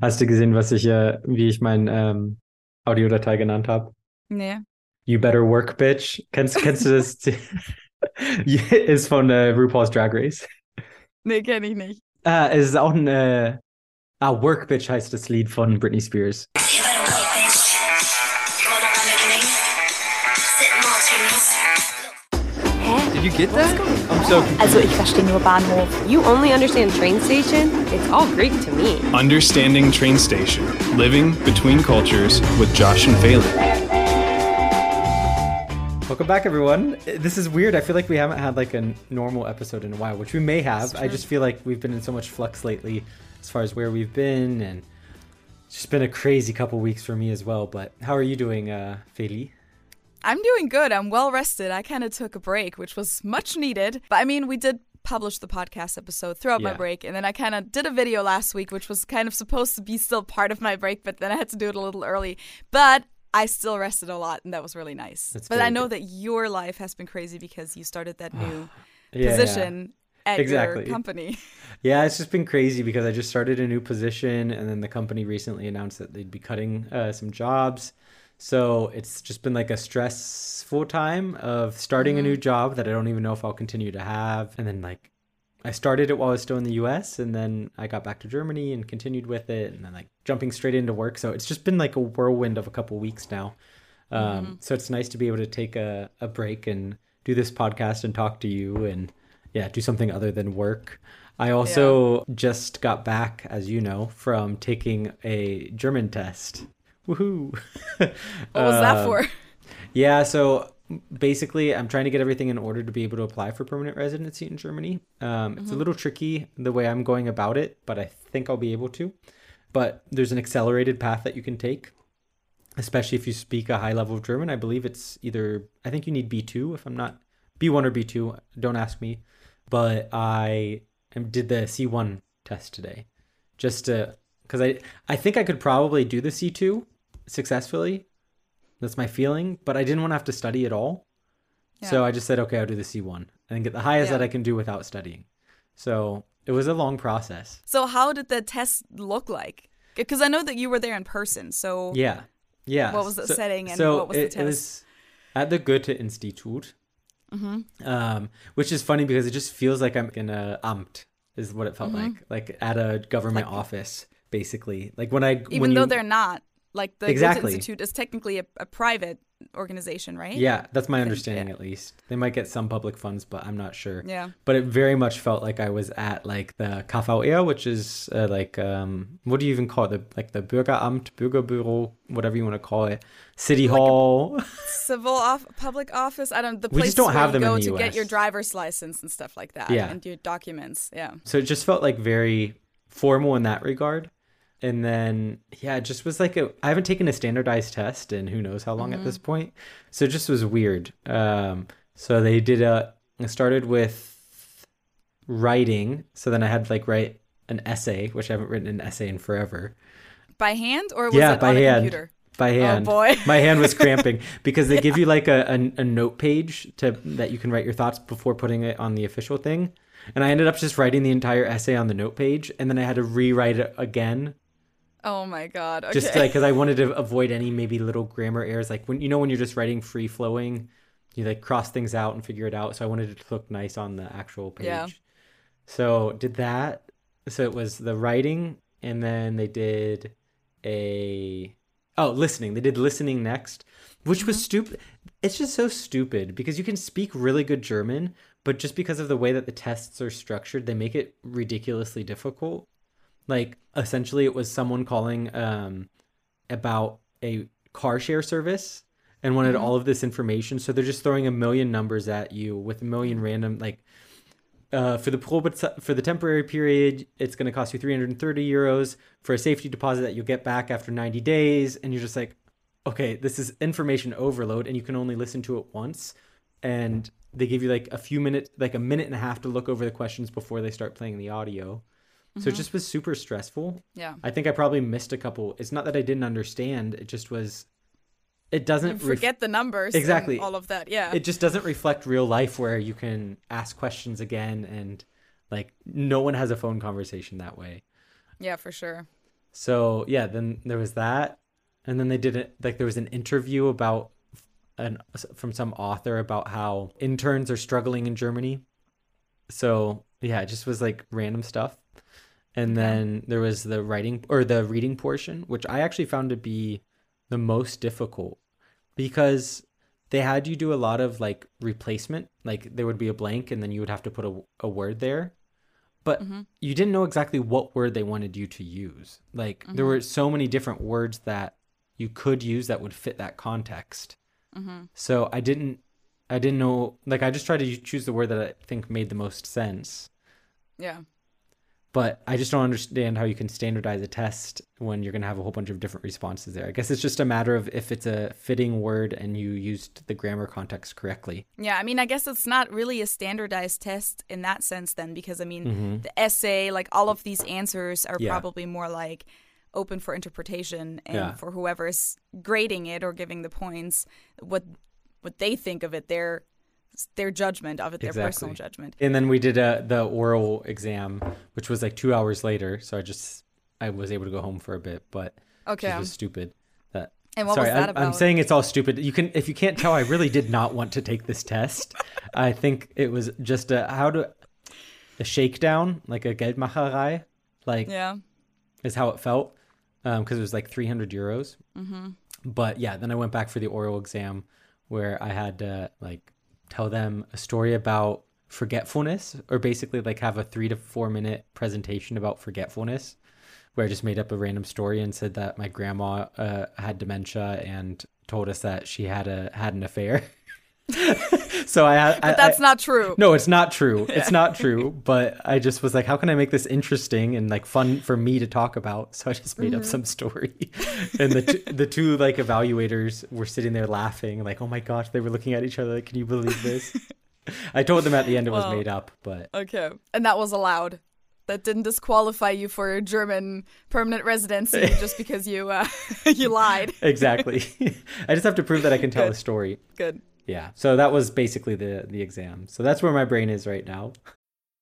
Hast du gesehen, was ich, äh, wie ich mein ähm, Audiodatei genannt habe? Nee. You Better Work Bitch. Kennst, kennst du das? ist von äh, RuPaul's Drag Race. Nee, kenne ich nicht. Ah, es ist auch ein äh, ah, Work Bitch heißt das Lied von Britney Spears. Did you get that? I'm so Also ich verstehe nur Bahnhof. You only understand train station? It's all Greek to me. Understanding Train Station. Living between cultures with Josh and Feli. Welcome back, everyone. This is weird. I feel like we haven't had like a normal episode in a while, which we may have. I just feel like we've been in so much flux lately as far as where we've been, and it's just been a crazy couple weeks for me as well. But how are you doing, uh, Feli? I'm doing good. I'm well rested. I kind of took a break, which was much needed. But I mean, we did publish the podcast episode throughout my break, and then I kind of did a video last week, which was kind of supposed to be still part of my break, but then I had to do it a little early. But I still rested a lot, and that was really nice. That's but I know good. that your life has been crazy because you started that new Yeah, position at Exactly. your company. Yeah, it's just been crazy because I just started a new position, and then the company recently announced that they'd be cutting uh, some jobs. So it's just been like a stressful time of starting a new job that I don't even know if I'll continue to have. And then, like, I started it while I was still in the US, and then I got back to Germany and continued with it, and then, like, jumping straight into work. So it's just been like a whirlwind of a couple weeks now. Um, So it's nice to be able to take a, a break and do this podcast and talk to you and, yeah, do something other than work. I also just got back, as you know, from taking a German test. Woohoo! What was that Um, for? Yeah, so basically, I'm trying to get everything in order to be able to apply for permanent residency in Germany. Um, It's a little tricky the way I'm going about it, but I think I'll be able to. But there's an accelerated path that you can take, especially if you speak a high level of German. I believe it's either, I think you need B2 if I'm not B1 or B2. Don't ask me. But I did the C1 test today just to, because I, I think I could probably do the C2 successfully. That's my feeling, but I didn't want to have to study at all. So I just said, okay, I'll do the C1 and get the highest Yeah. that I can do without studying. So it was a long process. So, how did the test look like? Because I know that you were there in person. So, Yeah. Yeah. What was the So- setting and so what was the it, it test? was at the Goethe Institute, Mm-hmm. um, which is funny because it just feels like I'm in a Amt, is what it felt like, like at a government Mm-hmm. Like- office, basically. Like when I even when though you, they're not, like the Goethe Institute is technically a, a private organization, right? Yeah, that's my understanding yeah. at least. They might get some public funds, but I'm not sure. Yeah. But it very much felt like I was at like the KVR, which is uh, like um, what do you even call it? The, like the Bürgeramt, Bürgerbüro, whatever you want to call it, City Like Hall. Civil off public office. I don't. The We place just don't have you them in go the to get US. your driver's license and stuff like that. Yeah. And your documents. Yeah. so it just felt like very formal in that regard. And then yeah, it just was like a I haven't taken a standardized test in who knows how long at this point. So it just was weird. Um so they did a I started with writing. So then I had to like write an essay, which I haven't written an essay in forever. By hand or was yeah, it by on a hand. computer? By hand. Oh, boy. My hand was cramping because they give you like a, a, a note page to that you can write your thoughts before putting it on the official thing. And I ended up just writing the entire essay on the note page and then I had to rewrite it again Oh my god. Okay. just like because I wanted to avoid any maybe little grammar errors. Like when you know when you're just writing free flowing, you like cross things out and figure it out. So I wanted it to look nice on the actual page. Yeah. So did that. So it was the writing, and then they did a oh listening. They did listening next, which was mm-hmm. stupid. It's just so stupid because you can speak really good German, but just because of the way that the tests are structured, they make it ridiculously difficult. Like essentially, it was someone calling um, about a car share service and wanted all of this information. So they're just throwing a million numbers at you with a million random like uh, for the probe for the temporary period, it's going to cost you 330 euros for a safety deposit that you'll get back after 90 days, and you're just like, okay, this is information overload, and you can only listen to it once, and they give you like a few minutes, like a minute and a half to look over the questions before they start playing the audio. So it mm-hmm. just was super stressful. yeah. I think I probably missed a couple. It's not that I didn't understand; it just was. It doesn't You ref- forget the numbers. Exactly. all of that. Yeah. it just doesn't reflect real life where you can ask questions again and like no one has a phone conversation that way yeah, for sure. So yeah, then there was that, and then they did it like there was an interview about an from some author about how interns are struggling in Germany. So yeah, it just was like random stuff. And then there was the writing or the reading portion, which I actually found to be the most difficult because they had you do a lot of like replacement. Like there would be a blank and then you would have to put a, a word there. But mm-hmm. you didn't know exactly what word they wanted you to use. Like there mm-hmm. were so many different words that you could use that would fit that context. Mm-hmm. So I didn't I didn't know like I just tried to choose the word that I think made the most sense. Yeah. But I just don't understand how you can standardize a test when you're going to have a whole bunch of different responses there. I guess it's just a matter of if it's a fitting word and you used the grammar context correctly. Yeah, I mean, I guess it's not really a standardized test in that sense, then, because I mean, the essay, like all of these answers are Mm-hmm. Yeah. probably more like open for interpretation and Yeah. for whoever's grading it or giving the points, what what they think of it, their their judgment of it, their personal judgment. And then we did a, the oral exam, which was like two hours later. So I just I was able to go home for a bit, but Okay. it was stupid. That And what sorry, was that I'm, I'm saying it's all stupid. You can if you can't tell, I really did not want to take this test. I think it was just a how to a shakedown, like a Geldmacherei, like Yeah. is how it felt because it was like 300 euros. Mm-hmm. But yeah, then I went back for the oral exam where I had to like tell them a story about forgetfulness or basically like have a three to four minute presentation about forgetfulness where I just made up a random story and said that my grandma uh, had dementia and told us that she had a had an affair. so I had But that's not true. no, it's not true. It's not true. But I just was like, how can I make this interesting and like fun for me to talk about? So I just made Mm-hmm. up some story, and the t- the two like evaluators were sitting there laughing, like, oh my gosh, they were looking at each other, like, can you believe this? I told them at the end it was made up, but Okay. And that was allowed. That didn't disqualify you for a German permanent residency just because you uh, you lied. exactly. I just have to prove that I can tell a story. Good. Yeah. So that was basically the the exam. So that's where my brain is right now.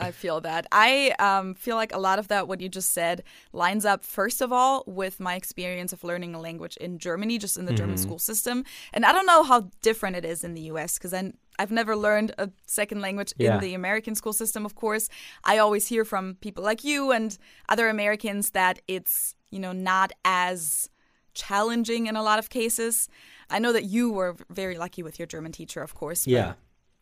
I feel that. I um, feel like a lot of that, what you just said, lines up, first of all, with my experience of learning a language in Germany, just in the German school system. And I don't know how different it is in the US because I've never learned a second language Yeah. in the American school system, of course. I always hear from people like you and other Americans that it's, you know, not as challenging in a lot of cases. I know that you were very lucky with your German teacher, of course. Yeah.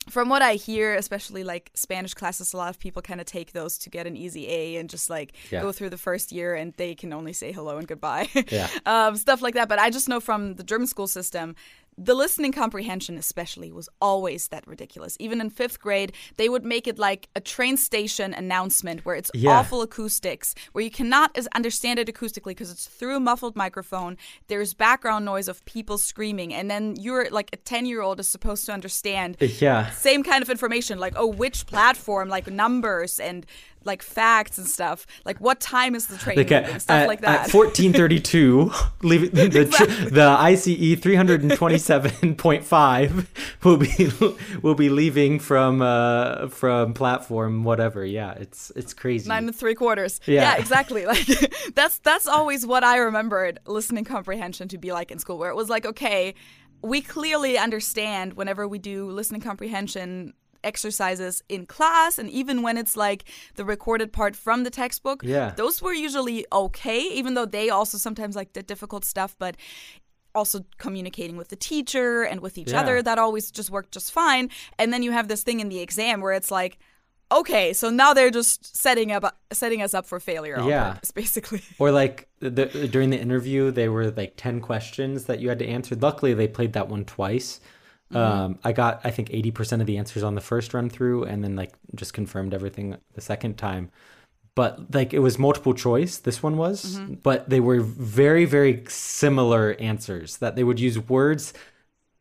From what I hear, especially like Spanish classes, a lot of people kind of take those to get an easy A and just like Yeah. go through the first year and they can only say hello and goodbye. Yeah. um, stuff like that. But I just know from the German school system, the listening comprehension, especially, was always that ridiculous. Even in fifth grade, they would make it like a train station announcement where it's Yeah. awful acoustics, where you cannot as- understand it acoustically because it's through a muffled microphone. There's background noise of people screaming, and then you're like a 10 year old is supposed to understand Yeah. same kind of information like oh which platform like numbers and like facts and stuff like what time is the train moving, at, stuff at, like that at 1432, leave, the, tr- the ICE 327.5 will be will be leaving from uh, from platform whatever. Yeah, it's it's crazy. nine and three quarters Yeah. exactly like that's that's always what i remembered listening comprehension to be like in school where it was like okay we clearly understand whenever we do listening comprehension exercises in class and even when it's like the recorded part from the textbook Yeah. those were usually okay even though they also sometimes like did difficult stuff but also communicating with the teacher and with each Yeah. other that always just worked just fine and then you have this thing in the exam where it's like okay so now they're just setting up setting us up for failure Yeah. purpose, basically Or like the, during the interview, they were like ten questions that you had to answer. Luckily, they played that one twice. Um, I got I think eighty percent of the answers on the first run through, and then like just confirmed everything the second time. But like it was multiple choice. This one was, but they were very very similar answers. That they would use words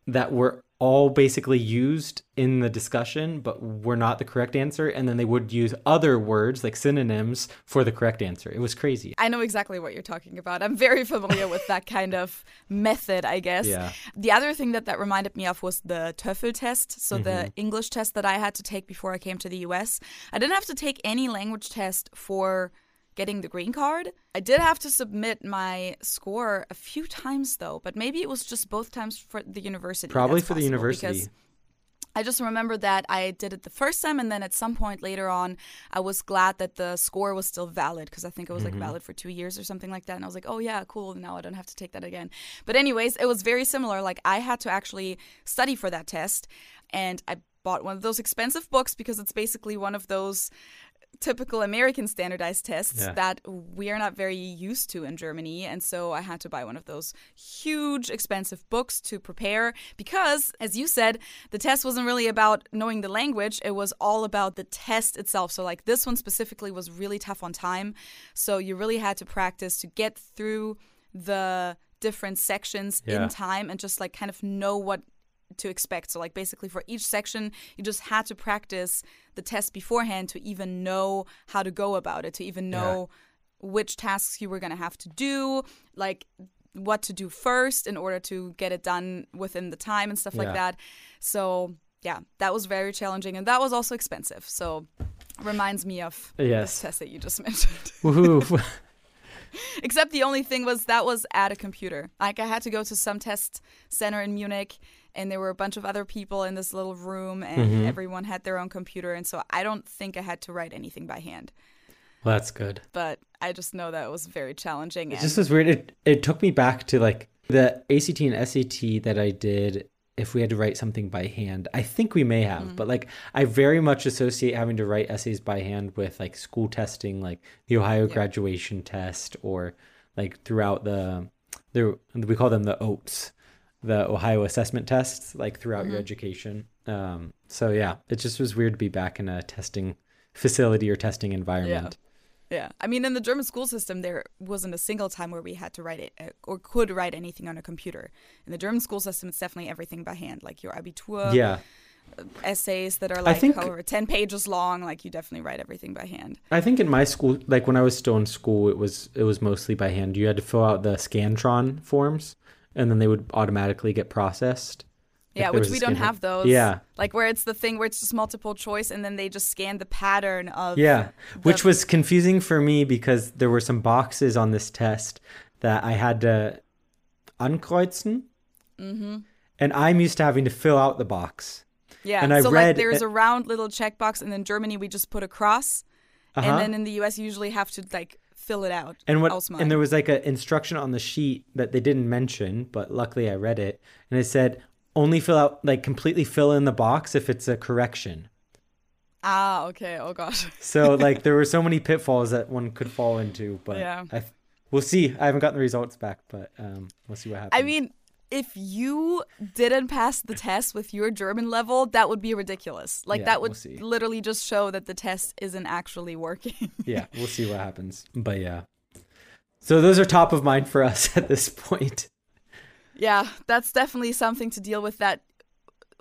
that were all basically used in the discussion, but were not the correct answer, and then they would use other words like synonyms for the correct answer. It was crazy. I know exactly what you're talking about. I'm very familiar with that kind of method, I guess. Yeah. The other thing that that reminded me of was the TOEFL test, so Mm-hmm. the English test that I had to take before I came to the US. I didn't have to take any language test for getting the green card. I did have to submit my score a few times though, but maybe it was just both times for the university. Probably That's for the university. because I just remember that I did it the first time, and then at some point later on, I was glad that the score was still valid because I think it was like mm-hmm. valid for two years or something like that. And I was like, oh yeah, cool. Now I don't have to take that again. But anyways, it was very similar. Like I had to actually study for that test, and I bought one of those expensive books because it's basically one of those typical American standardized tests Yeah. that we are not very used to in Germany. And so I had to buy one of those huge, expensive books to prepare because, as you said, the test wasn't really about knowing the language, it was all about the test itself. So, like, this one specifically was really tough on time. So, you really had to practice to get through the different sections Yeah. in time and just like kind of know what to expect. So, like, basically, for each section, you just had to practice the test beforehand to even know how to go about it, to even know which tasks you were going to have to do, like what to do first in order to get it done within the time and stuff Yeah. like that. So, yeah, that was very challenging and that was also expensive. So, reminds me of Yes. this test that you just mentioned. Woohoo. Except the only thing was that was at a computer. Like I had to go to some test center in Munich and there were a bunch of other people in this little room and Mm-hmm. everyone had their own computer and so I don't think I had to write anything by hand. well, that's good. But I just know that it was very challenging It and just was weird. It, it took me back to like the ACT and SAT that I did if we had to write something by hand. I think we may have, but like I very much associate having to write essays by hand with like school testing, like the Ohio graduation test or like throughout the there we call them the OATs, the Ohio assessment tests, like throughout your education. Um so yeah, it just was weird to be back in a testing facility or testing environment. Yeah, yeah. I mean, in the German school system, there wasn't a single time where we had to write it uh, or could write anything on a computer. In the German school system, it's definitely everything by hand, like your Abitur yeah. essays that are like think- however ten pages long. Like you definitely write everything by hand. I think in my school, like when I was still in school, it was it was mostly by hand. You had to fill out the Scantron forms, and then they would automatically get processed. Yeah, which we don't have those. Yeah, like where it's the thing where it's just multiple choice, and then they just scan the pattern of. yeah, which was confusing for me because there were some boxes on this test that I had to ankreuzen, mm-hmm. and I'm used to having to fill out the box. Yeah, And I so read- like there's a round little checkbox, and in Germany we just put a cross, Uh-huh. and then in the U.S. you usually have to like fill it out. And what? Ausmalen. And there was like an instruction on the sheet that they didn't mention, but luckily I read it, and it said only fill out like completely fill in the box if it's a correction. ah okay. Oh gosh. So like there were so many pitfalls that one could fall into, but Yeah. I, we'll see. I haven't gotten the results back, but um, we'll see what happens. I mean, if you didn't pass the test with your German level, that would be ridiculous. Like Yeah, that would we'll literally just show that the test isn't actually working. yeah, we'll see what happens. But yeah, so those are top of mind for us at this point. yeah, that's definitely something to deal with that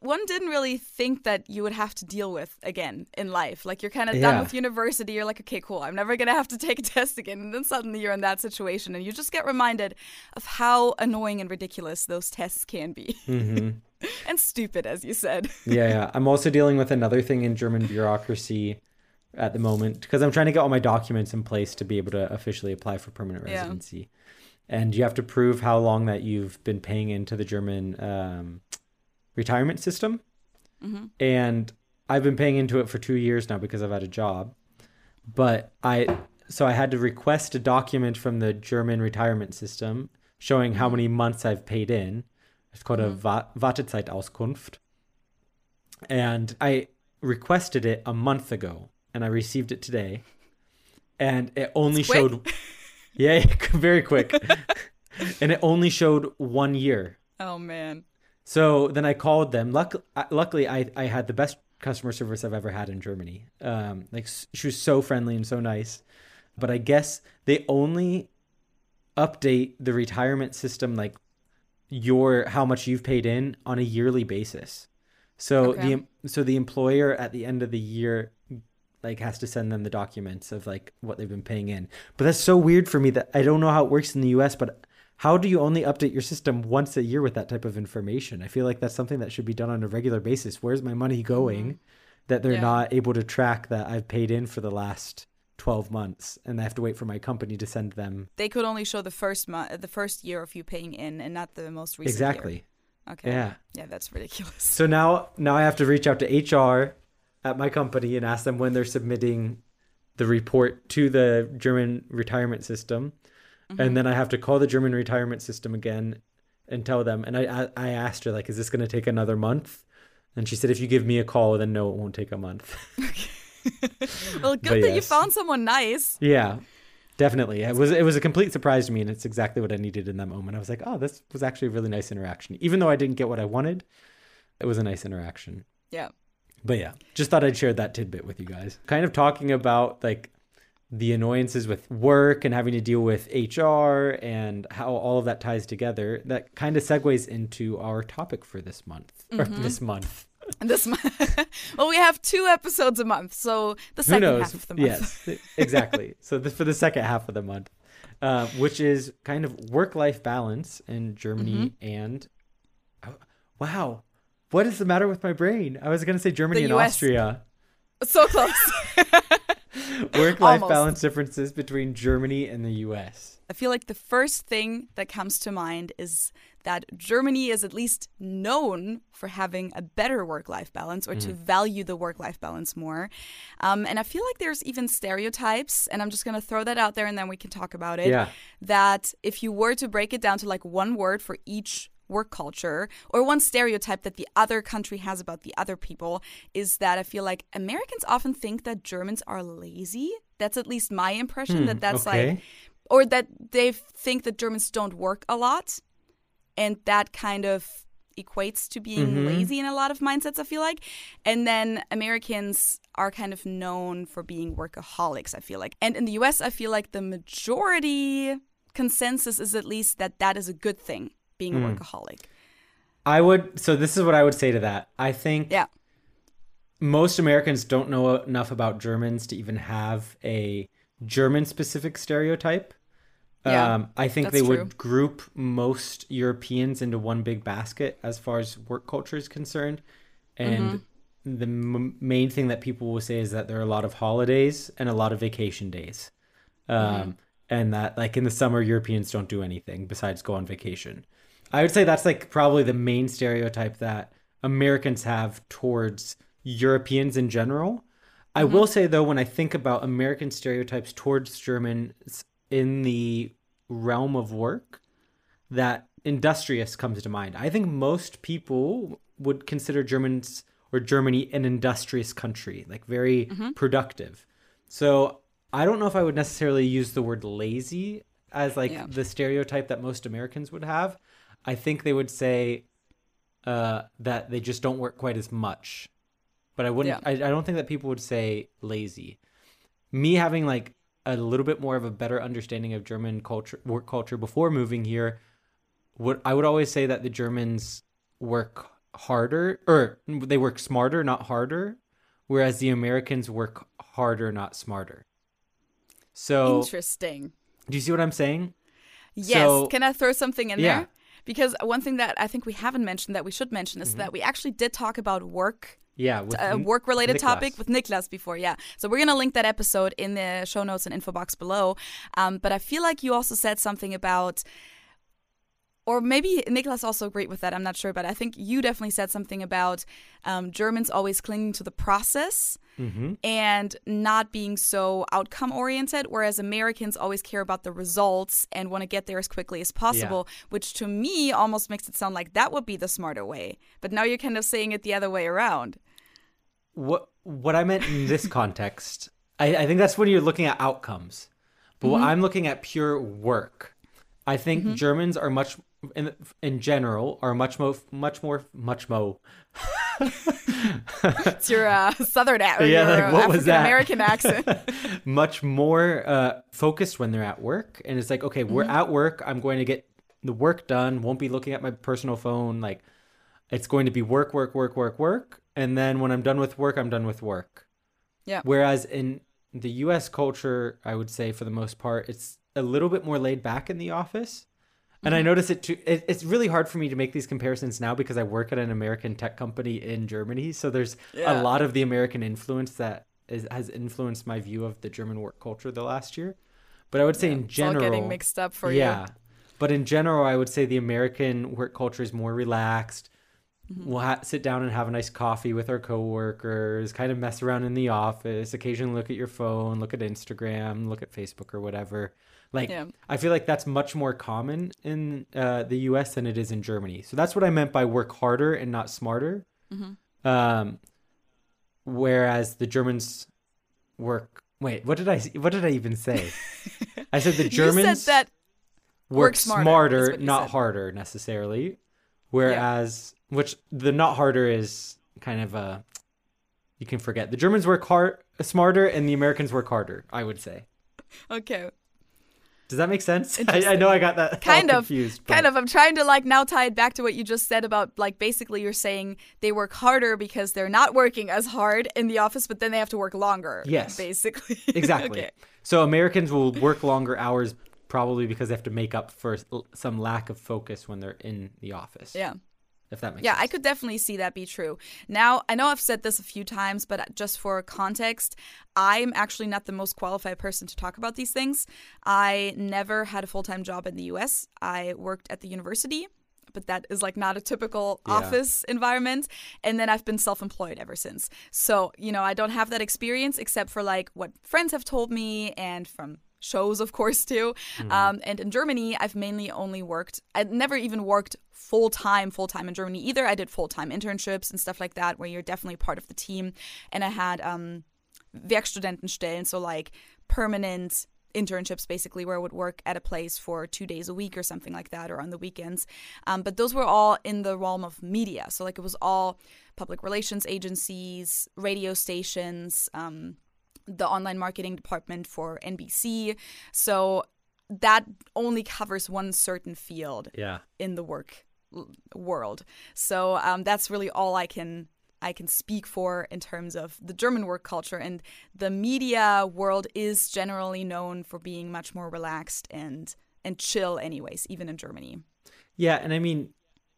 one didn't really think that you would have to deal with again in life. Like you're kind of done with university, you're like, okay, cool, I'm never gonna have to take a test again. And then suddenly you're in that situation and you just get reminded of how annoying and ridiculous those tests can be. Mm-hmm. and stupid, as you said. Yeah, yeah. I'm also dealing with another thing in German bureaucracy at the moment because I'm trying to get all my documents in place to be able to officially apply for permanent residency. Yeah. residency. And you have to prove how long that you've been paying into the German um, retirement system. Mm-hmm. And I've been paying into it for two years now because I've had a job. But I so I had to request a document from the German retirement system showing how many months I've paid in. It's called a Va- Wartezeitauskunft. And I requested it a month ago and I received it today. And it only showed Yeah, very quick. and it only showed 1 year. Oh man. So then I called them. Luck, luckily, I, I had the best customer service I've ever had in Germany. Um, like she was so friendly and so nice. But I guess they only update the retirement system like your how much you've paid in on a yearly basis. So Okay. the so the employer at the end of the year like has to send them the documents of like what they've been paying in. But that's so weird for me that I don't know how it works in the US, but how do you only update your system once a year with that type of information? I feel like that's something that should be done on a regular basis. Where's my money mm-hmm. going that they're Yeah. not able to track that I've paid in for the last 12 months and I have to wait for my company to send them They could only show the first month, the first year of you paying in, and not the most recent. year. Exactly. Okay. Yeah. Yeah, that's ridiculous. So now now I have to reach out to HR at my company and ask them when they're submitting the report to the German retirement system. And mm-hmm. then I have to call the German retirement system again and tell them and I I, I asked her like is this going to take another month? And she said if you give me a call then no it won't take a month. Well, good But that you found someone nice. yeah. Definitely. It was it was a complete surprise to me and it's exactly what I needed in that moment. I was like, "Oh, this was actually a really nice interaction." Even though I didn't get what I wanted, it was a nice interaction. Yeah. But yeah, just thought I'd share that tidbit with you guys. Kind of talking about like the annoyances with work and having to deal with HR and how all of that ties together. That kind of segues into our topic for this month or this month. This month, well, we have two episodes a month, so the second half of the month. Yes, exactly. so this, for the second half of the month, uh, which is kind of work-life balance in Germany Mm-hmm. and oh, wow, what is the matter with my brain? I was going to say Germany The and US. Austria. So close. Work-life balance differences between Germany and the U.S. I feel like the first thing that comes to mind is that Germany is at least known for having a better work life balance or to Mm. value the work life balance more. Um, and I feel like there's even stereotypes, and I'm just going to throw that out there and then we can talk about it. Yeah. That if you were to break it down to like one word for each work culture or one stereotype that the other country has about the other people is that I feel like Americans often think that Germans are lazy. That's at least my impression that that's okay. like or that they think that Germans don't work a lot, and that kind of equates to being Mm-hmm. lazy in a lot of mindsets. I feel like, and then Americans are kind of known for being workaholics. I feel like, and in the U.S., I feel like the majority consensus is at least that that is a good thing, being a workaholic. I would. So this is what I would say to that. I think Yeah, most Americans don't know enough about Germans to even have a German-specific stereotype. Yeah, um, I think they true. would group most Europeans into one big basket as far as work culture is concerned. And Mm-hmm. the m- main thing that people will say is that there are a lot of holidays and a lot of vacation days. Um, Mm-hmm. And that, like in the summer, Europeans don't do anything besides go on vacation. I would say that's like probably the main stereotype that Americans have towards Europeans in general. I Mm-hmm. will say though, when I think about American stereotypes towards Germans in the realm of work, that industrious comes to mind. I think most people would consider Germans or Germany an industrious country, like very productive. So I don't know if I would necessarily use the word lazy as like Yeah. the stereotype that most Americans would have. I think they would say uh, that they just don't work quite as much. But I wouldn't. Yeah. I, I don't think that people would say lazy. Me having like a little bit more of a better understanding of German culture, work culture before moving here, would I would always say that the Germans work harder or they work smarter, not harder, whereas the Americans work harder, not smarter. So, interesting. do you see what I'm saying? Yes. So- Can I throw something in Yeah. there? Because one thing that I think we haven't mentioned that we should mention Mm-hmm. is that we actually did talk about work Yeah, a N- work related topic with Niklas before. Yeah. So we're going to link that episode in the show notes and info box below. Um, but I feel like you also said something about or maybe Niklas also agreed with that. I'm not sure, but I think you definitely said something about um, Germans always clinging to the process Mm-hmm. and not being so outcome oriented, whereas Americans always care about the results and want to get there as quickly as possible, which to me almost makes it sound like that would be the smarter way. But now you're kind of saying it the other way around. what what I meant in this context, I, I think that's when you're looking at outcomes. But what I'm looking at pure work. I think Germans are much in in general are much more much more much more It's your uh, southern accent, Yeah, like, what was that? American accent. much more uh, focused when they're at work. And it's like, okay, we're at work. I'm going to get the work done. Won't be looking at my personal phone. Like, it's going to be work, work, work, work, work. And then when I'm done with work, I'm done with work. Yeah. Whereas in the US culture, I would say for the most part, it's a little bit more laid back in the office. And I notice it too. It, it's really hard for me to make these comparisons now because I work at an American tech company in Germany. So there's Yeah. a lot of the American influence that is, has influenced my view of the German work culture the last year. But I would say in It's all general, getting mixed up for you. yeah. But in general, I would say the American work culture is more relaxed. Mm-hmm. We'll ha- sit down and have a nice coffee with our coworkers, kind of mess around in the office, occasionally look at your phone, look at Instagram, look at Facebook or whatever. Like, Yeah. I feel like that's much more common in uh, the US than it is in Germany. So that's what I meant by work harder and not smarter. Mm-hmm. Um, whereas the Germans work. Wait, what did I? What did I even say? I said the Germans you said that work, work smarter, smarter, is what you not said. harder necessarily. Whereas, which the not harder is kind of a you can forget. The Germans work hard, smarter, and the Americans work harder. I would say. okay. Does that make sense? I, I know I got that kind of confused. kind of i'm trying to like now tie it back to what you just said about like basically you're saying they work harder because they're not working as hard in the office but then they have to work longer Yes. basically exactly. okay. So Americans will work longer hours probably because they have to make up for some lack of focus when they're in the office. yeah If that makes yeah sense. i could definitely see that be true now i know i've said this a few times but just for context i'm actually not the most qualified person to talk about these things i never had a full-time job in the us i worked at the university but that is like not a typical Yeah. office environment. And then I've been self employed ever since. So, you know, I don't have that experience except for like what friends have told me and from shows, of course, too. Um, and in Germany, I've mainly only worked, I'd never even worked full time, full time in Germany either. I did full time internships and stuff like that where you're definitely part of the team. And I had um, Werkstudentenstellen, so like permanent internships basically where I would work at a place for two days a week or something like that or on the weekends. Um, but those were all in the realm of media. So like it was all public relations agencies, radio stations, um, the online marketing department for NBC. So that only covers one certain field Yeah. in the work world. So um, that's really all I can I can speak for in terms of the German work culture and the media world is generally known for being much more relaxed and and chill anyways even in Germany. Yeah, and I mean,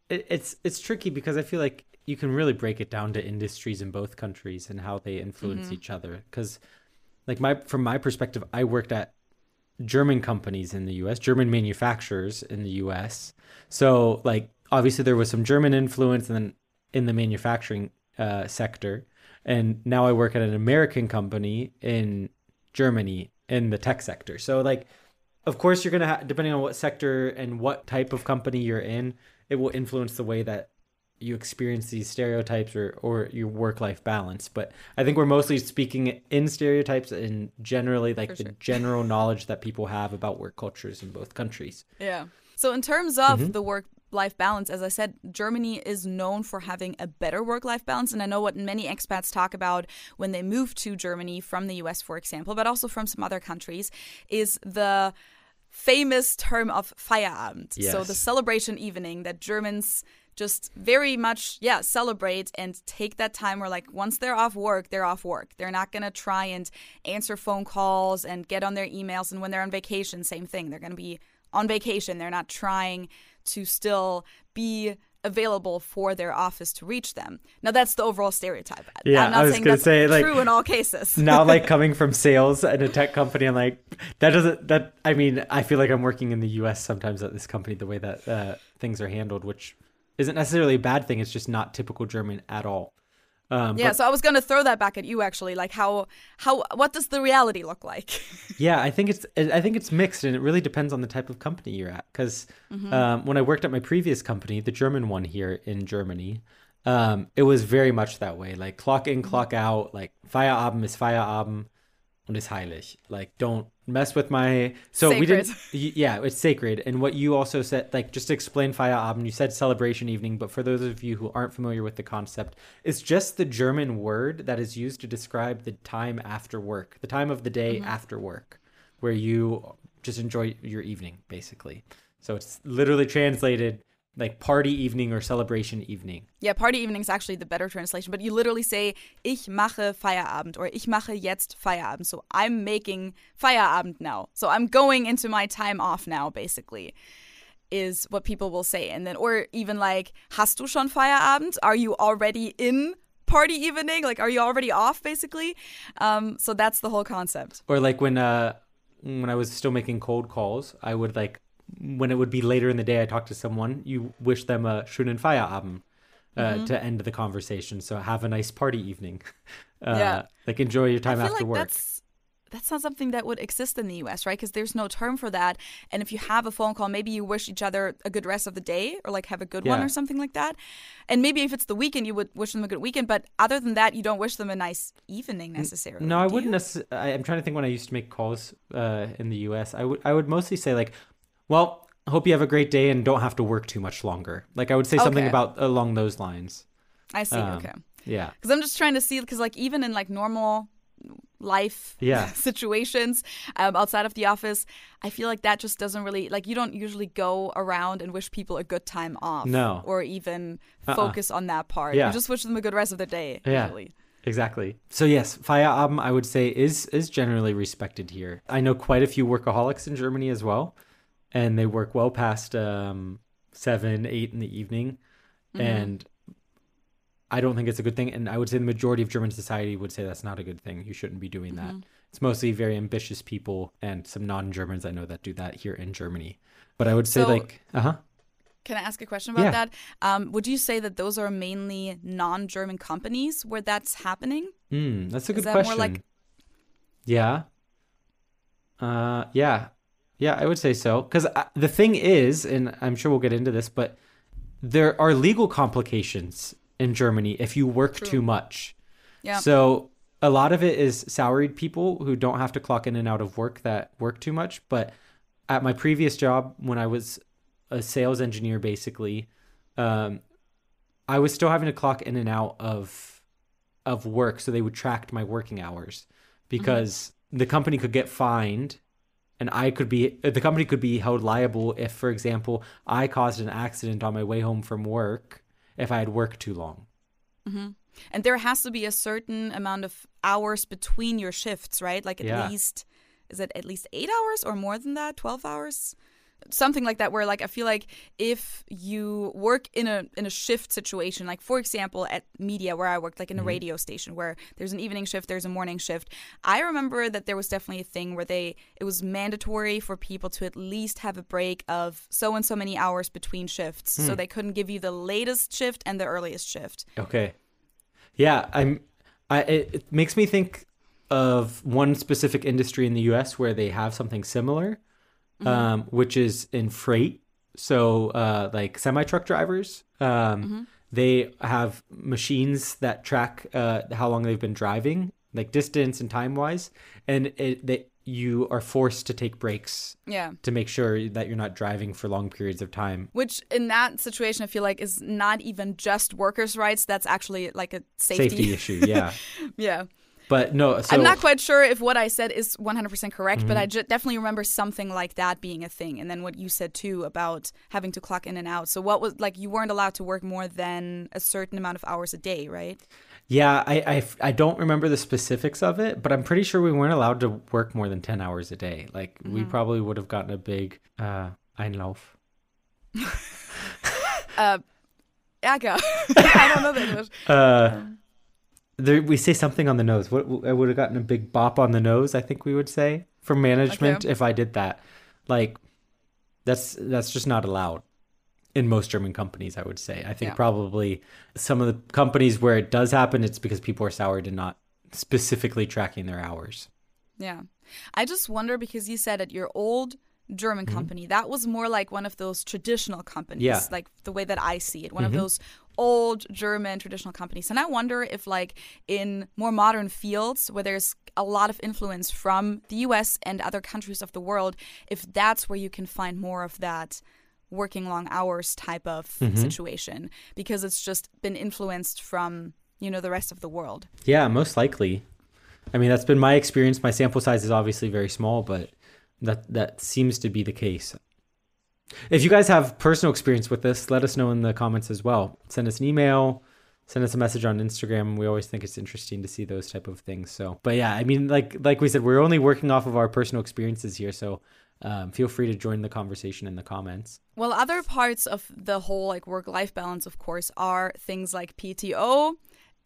it, it's it's tricky because I feel like you can really break it down to industries in both countries and how they influence Mm-hmm. each other. Because, like my from my perspective, I worked at German companies in the U.S., German manufacturers in the U.S. So, like, obviously there was some German influence, and then in the manufacturing uh, sector, and now I work at an American company in Germany in the tech sector. So, like, of course you're gonna ha- depending on what sector and what type of company you're in it will influence the way that you experience these stereotypes or, or your work life balance but i think we're mostly speaking in stereotypes and generally like the sure. general knowledge that people have about work cultures in both countries Yeah. So in terms of mm-hmm. the work life balance, as I said, Germany is known for having a better work life balance. And I know what many expats talk about when they move to Germany from the US, for example, but also from some other countries, is the famous term of Feierabend. So the celebration evening that Germans just very much yeah celebrate and take that time where like once they're off work they're off work they're not going to try and answer phone calls and get on their emails and when they're on vacation same thing they're going to be on vacation they're not trying to still be available for their office to reach them. Now that's the overall stereotype. Yeah, I'm not I was saying gonna that's say, like, true in all cases. now like coming from sales in a tech company i'm like that doesn't that i mean i feel like i'm working in the us sometimes at this company the way that uh, things are handled which isn't necessarily a bad thing it's just not typical german at all um, yeah, but- so I was gonna throw that back at you actually. Like how how what does the reality look like? yeah i think it's i think it's mixed and it really depends on the type of company you're at because Mm-hmm. um, when i worked at my previous company the german one here in germany um, it was very much that way like clock in Mm-hmm. clock out like feierabend is feierabend und ist heilig like don't mess with my so we didn't yeah it's sacred. And what you also said like just to explain feierabend you said celebration evening but for those of you who aren't familiar with the concept it's just the german word that is used to describe the time after work the time of the day mm-hmm. after work where you just enjoy your evening basically. So it's literally translated like party evening or celebration evening yeah, party evening is actually the better translation, but you literally say ich mache Feierabend or ich mache jetzt Feierabend. So I'm making Feierabend now. So I'm going into my time off now basically. Is what people will say. And then or even like hast du schon Feierabend? Are you already in party evening? Like are you already off basically? Um so that's the whole concept. or like when uh when i was still making cold calls i would like when it would be later in the day i talked to someone you wish them a schönen feierabend uh, Mm-hmm. to end the conversation so have a nice party evening uh, Yeah. like enjoy your time after like work that's that's not something that would exist in the US, right? Because there's no term for that. And if you have a phone call, maybe you wish each other a good rest of the day or like have a good one or something like that. And maybe if it's the weekend, you would wish them a good weekend. But other than that, you don't wish them a nice evening necessarily. No, I wouldn't necessarily. I'm trying to think when I used to make calls uh, in the U.S. I would I would mostly say like, well, hope you have a great day and don't have to work too much longer. Like I would say something Okay. about along those lines. I see. Um, okay. Yeah. Because I'm just trying to see, because like even in like normal life Yeah. situations um, outside of the office, I feel like that just doesn't really like you don't usually go around and wish people a good time off. No. Or even Uh-uh. focus on that part. Yeah. You just wish them a good rest of the day. Yeah. Usually. Exactly. So yes, Feierabend I would say is is generally respected here. I know quite a few workaholics in Germany as well, and they work well past um, seven, eight in the evening, and I don't think it's a good thing. And I would say the majority of German society would say that's not a good thing. You shouldn't be doing that. It's mostly very ambitious people and some non-Germans I know that do that here in Germany. But I would say So- like, uh huh. Can I ask a question about Yeah. that? Um, would you say that those are mainly non-German companies where that's happening? Hmm, that's a good that more question. like- Yeah. Uh, yeah, yeah, I would say so. Because the thing is, and I'm sure we'll get into this, but there are legal complications in Germany if you work too much. Yeah. So a lot of it is salaried people who don't have to clock in and out of work that work too much. But at my previous job, when I was a sales engineer, basically, um, I was still having to clock in and out of of work, so they would track my working hours because the company could get fined. And I could be, uh, the company could be held liable if, for example, I caused an accident on my way home from work if I had worked too long. Mm-hmm. And there has to be a certain amount of hours between your shifts, right? Like at Yeah. least, is it at least eight hours or more than that? 12 hours? Something like that, where like I feel like if you work in a in a shift situation, like for example at media where I worked, like in a mm-hmm. radio station where there's an evening shift, there's a morning shift. I remember that there was definitely a thing where they it was mandatory for people to at least have a break of so and so many hours between shifts, so hmm. they couldn't give you the latest shift and the earliest shift. Okay. Yeah, I'm. I it, it makes me think of one specific industry in the U.S. where they have something similar, um, which is in freight. So, uh, like semi truck drivers, um, they have machines that track uh, how long they've been driving, like distance and time wise, and it, they you are forced to take breaks Yeah. to make sure that you're not driving for long periods of time. Which in that situation, I feel like is not even just workers' rights. That's actually like a safety. Safety issue, yeah. yeah. But no, so I'm not quite sure if what I said is 100% correct, but I Mm-hmm. ju- definitely remember something like that being a thing. And then what you said too about having to clock in and out. So what was like you weren't allowed to work more than a certain amount of hours a day, right? Yeah, I, I, I don't remember the specifics of it, but I'm pretty sure we weren't allowed to work more than 10 hours a day. Like, we Mm-hmm. probably would have gotten a big uh, Einlauf. Ärger. I don't know the English. Uh, there, we say something on the nose. What I would have gotten a big bop on the nose. I think we would say for management Okay. if I did that. Like that's that's just not allowed in most German companies. I would say. I think Yeah. probably some of the companies where it does happen, it's because people are soured and not specifically tracking their hours. Yeah. I just wonder because you said at your old German mm-hmm. company, that was more like one of those traditional companies, Yeah. like the way that I see it, one of mm-hmm. those old German traditional companies. And I wonder if, like, in more modern fields where there's a lot of influence from the US and other countries of the world, if that's where you can find more of that working long hours type of mm-hmm. situation because it's just been influenced from, you know, the rest of the world. Yeah, most likely. I mean, that's been my experience. My sample size is obviously very small, but that that seems to be the case. If you guys have personal experience with this, let us know in the comments as well. Send us an email, send us a message on Instagram. We always think it's interesting to see those type of things. So, but yeah, I mean, like like we said, we're only working off of our personal experiences here. So, um, feel free to join the conversation in the comments. Well, other parts of the whole like work-life balance, of course, are things like PTO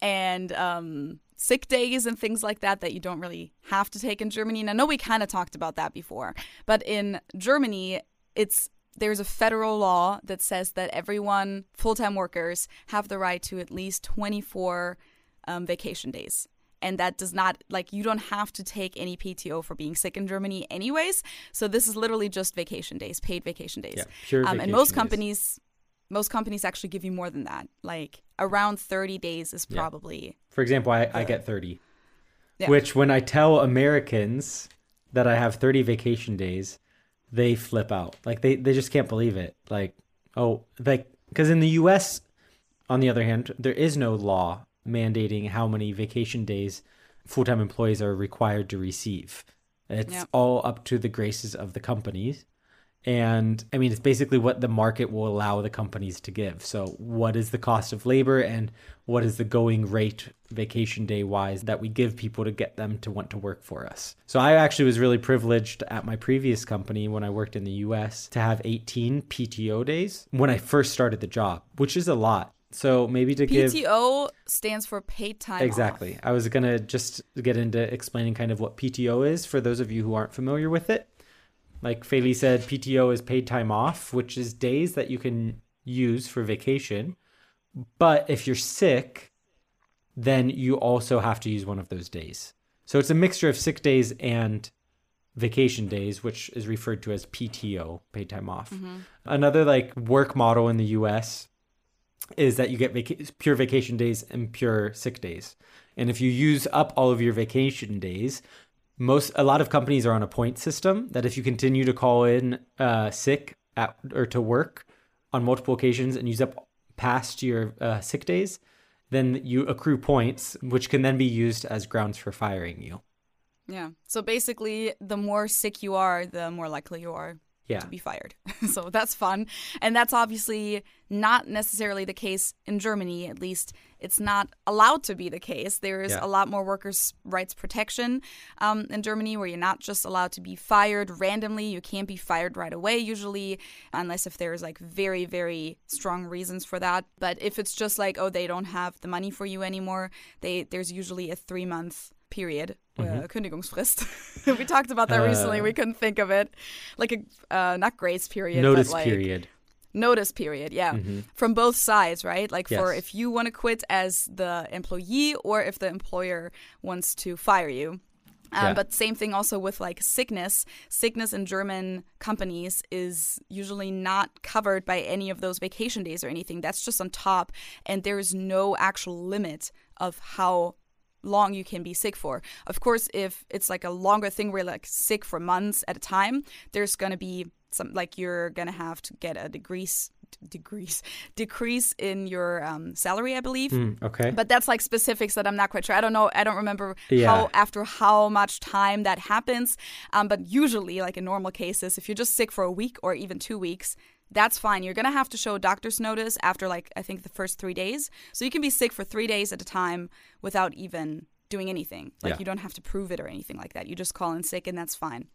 and um, sick days and things like that that you don't really have to take in Germany. And I know we kind of talked about that before, but in Germany, it's there's a federal law that says that everyone, full-time workers, have the right to at least 24 um, vacation days. And that does not, like, you don't have to take any PTO for being sick in Germany, anyways. So this is literally just vacation days, paid vacation days. Yeah, pure um, and vacation most days. companies, most companies actually give you more than that. Like around 30 days is Yeah. probably For example, I, I get 30, Yeah. which when I tell Americans that I have 30 vacation days, they flip out. Like they, they just can't believe it. Like, oh, like, because in the US, on the other hand, there is no law mandating how many vacation days full time employees are required to receive. It's Yeah. all up to the graces of the companies. And I mean, it's basically what the market will allow the companies to give. So, what is the cost of labor and what is the going rate vacation day wise that we give people to get them to want to work for us? So, I actually was really privileged at my previous company when I worked in the US to have 18 PTO days when I first started the job, which is a lot. So, maybe to give. PTO stands for paid time. off. Exactly. I was going to just get into explaining kind of what PTO is for those of you who aren't familiar with it. Like Feli said, PTO is paid time off, which is days that you can use for vacation. But if you're sick, then you also have to use one of those days. So it's a mixture of sick days and vacation days, which is referred to as PTO, paid time off. Mm-hmm. Another like work model in the US is that you get vaca- pure vacation days and pure sick days. And if you use up all of your vacation days, most a lot of companies are on a point system that if you continue to call in uh, sick at or to work on multiple occasions and use up past your uh, sick days, then you accrue points, which can then be used as grounds for firing you. Yeah. So basically, the more sick you are, the more likely you are Yeah. to be fired. so that's fun. And that's obviously not necessarily the case in Germany. At least it's not allowed to be the case. There is Yeah. a lot more workers' rights protection um, in Germany where you're not just allowed to be fired randomly. You can't be fired right away, usually, unless if there's like very, very strong reasons for that. But if it's just like, oh, they don't have the money for you anymore, they there's usually a three month period. Uh, Kündigungsfrist. we talked about that recently. Uh, We couldn't think of it, like a uh, not grace period, Notice but like period. notice period. Yeah, from both sides, right? Like for if you want to quit as the employee or if the employer wants to fire you. Um, Yeah. But same thing also with like sickness. Sickness in German companies is usually not covered by any of those vacation days or anything. That's just on top, and there is no actual limit of how long you can be sick for. Of course, if it's like a longer thing where you're like sick for months at a time, there's gonna be some like you're gonna have to get a decrease decrease decrease in your um, salary, I believe. Mm, okay. But that's like specifics that I'm not quite sure. I don't know. I don't remember Yeah. how after how much time that happens. Um, but usually, like in normal cases, if you're just sick for a week or even two weeks, that's fine. You're gonna have to show a doctor's notice after like I think the first three days. So you can be sick for three days at a time without even doing anything. Like Yeah. you don't have to prove it or anything like that. You just call in sick and that's fine.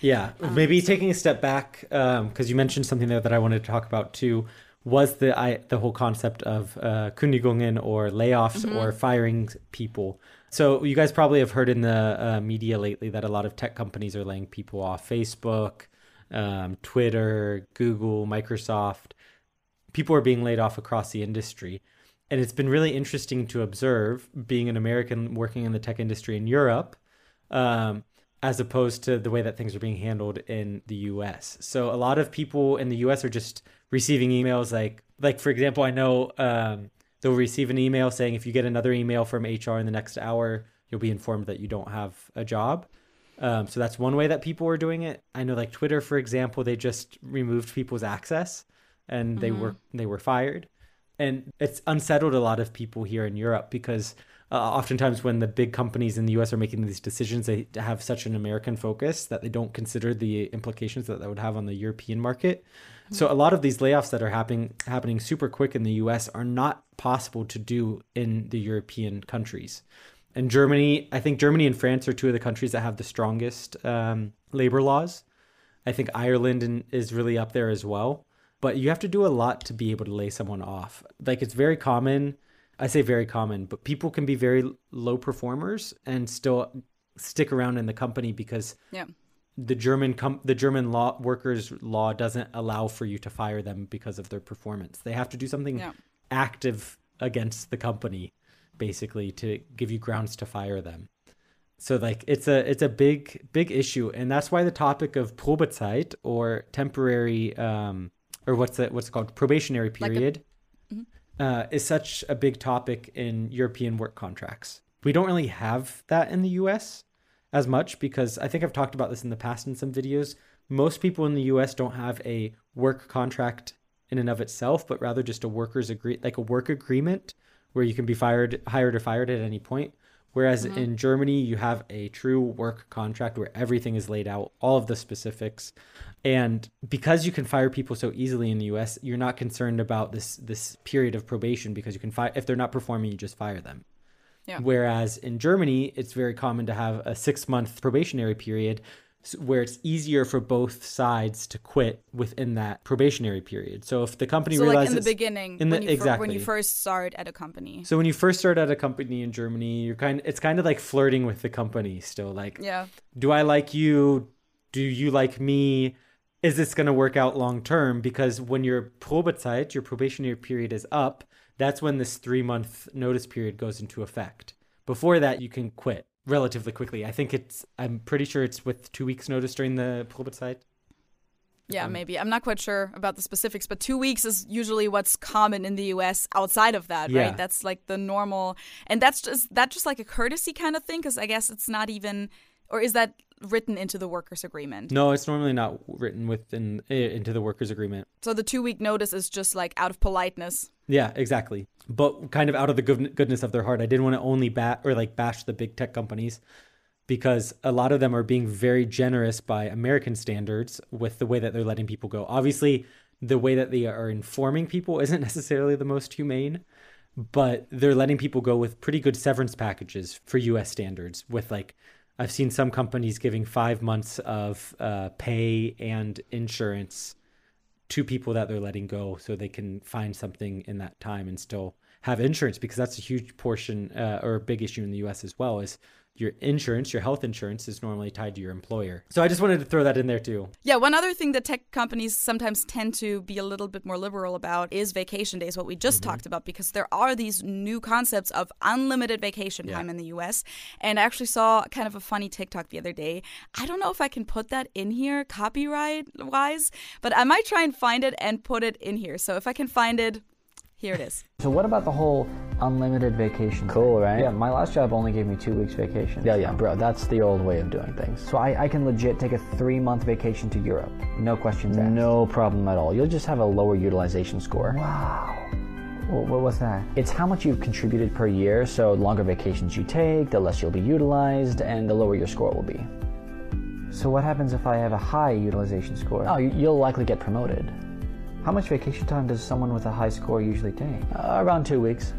Yeah, Um, maybe taking a step back because you mentioned something there that I wanted to talk about too. was the I, the whole concept of uh, Kündigungen or layoffs or firing people. So you guys probably have heard in the uh, media lately that a lot of tech companies are laying people off. Facebook, um, Twitter, Google, Microsoft. People are being laid off across the industry. And it's been really interesting to observe being an American working in the tech industry in Europe, um, as opposed to the way that things are being handled in the US. So a lot of people in the US are just receiving emails like, like for example, I know um, they'll receive an email saying if you get another email from HR in the next hour, you'll be informed that you don't have a job. Um, so that's one way that people are doing it. I know, like Twitter, for example, they just removed people's access, and they were they were fired, and it's unsettled a lot of people here in Europe because uh, oftentimes when the big companies in the U.S. are making these decisions, they have such an American focus that they don't consider the implications that that would have on the European market. So a lot of these layoffs that are happening happening super quick in the U.S. are not possible to do in the European countries. And Germany, I think Germany and France are two of the countries that have the strongest um, labor laws. I think Ireland is really up there as well. But you have to do a lot to be able to lay someone off. Like it's very common. I say very common, but people can be very low performers and still stick around in the company because Yeah. the German com- the German law workers law doesn't allow for you to fire them because of their performance. They have to do something Yeah. active against the company basically to give you grounds to fire them. So like it's a it's a big big issue and that's why the topic of Probezeit or temporary um or what's it what's it called probationary Like a- period uh, is such a big topic in European work contracts. We don't really have that in the US as much because I think I've talked about this in the past in some videos. Most people in the US don't have a work contract in and of itself, but rather just a workers agree like a work agreement where you can be fired, hired or fired at any point. Whereas mm-hmm. in Germany, you have a true work contract where everything is laid out, all of the specifics. And because you can fire people so easily in the US, you're not concerned about this this period of probation because you can fire if they're not performing, you just fire them. Yeah. Whereas in Germany, it's very common to have a six month probationary period where it's easier for both sides to quit within that probationary period. So if the company So like realizes in the beginning, in the- when, you fir- when you first start at a company. so when you first start at a company in Germany, you're kind of it's kind of like flirting with the company still. Like, yeah. do I like you? Do you like me? Is this going to work out long term? Because when your Probezeit, your probationary period is up, that's when this three month notice period goes into effect. Before that, you can quit relatively quickly. I think it's, I'm pretty sure it's with two weeks notice during the Probezeit. Yeah, um, maybe. I'm not quite sure about the specifics, but two weeks is usually what's common in the US outside of that, Yeah. right? That's like the normal. And that's just that just like a courtesy kind of thing because I guess it's not even or is that written into the workers agreement? No, it's normally not written within into the workers agreement. So the 2 week notice is just like out of politeness. Yeah, exactly. But kind of out of the good, goodness of their heart, I didn't want to only bat or like bash the big tech companies because a lot of them are being very generous by American standards with the way that they're letting people go. Obviously, the way that they are informing people isn't necessarily the most humane, but they're letting people go with pretty good severance packages for US standards with like I've seen some companies giving 5 months of uh, pay and insurance to people that they're letting go so they can find something in that time and still have insurance because that's a huge portion uh, or a big issue in the US as well is your insurance, your health insurance is normally tied to your employer. So I just wanted to throw that in there too. Yeah, one other thing that tech companies sometimes tend to be a little bit more liberal about is vacation days, what we just Mm-hmm. talked about, because there are these new concepts of unlimited vacation Yeah. time in the US. And I actually saw kind of a funny TikTok the other day. I don't know if I can put that in here copyright wise, but I might try and find it and put it in here. So if I can find it, here it is. So what about the whole unlimited vacation? Cool, thing? right? Yeah, my last job only gave me two weeks vacation. Yeah, yeah, bro, that's the old way of doing things. So I, I can legit take a three month vacation to Europe. No questions asked. No problem at all. You'll just have a lower utilization score. Wow. What, what was that? It's how much you've contributed per year, so the longer vacations you take, the less you'll be utilized, and the lower your score will be. So what happens if I have a high utilization score? Oh, you'll likely get promoted. How much vacation time does someone with a high score usually take? Uh, around two weeks.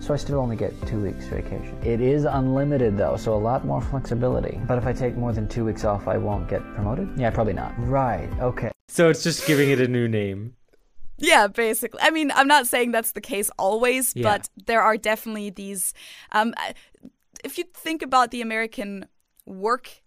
So I still only get two weeks vacation. It is unlimited though, so a lot more flexibility. But if I take more than two weeks off, I won't get promoted? Yeah, probably not. Right, okay. So it's just giving it a new name. Yeah, basically. I mean, I'm not saying that's the case always, Yeah. but there are definitely these. Um, if you think about the American work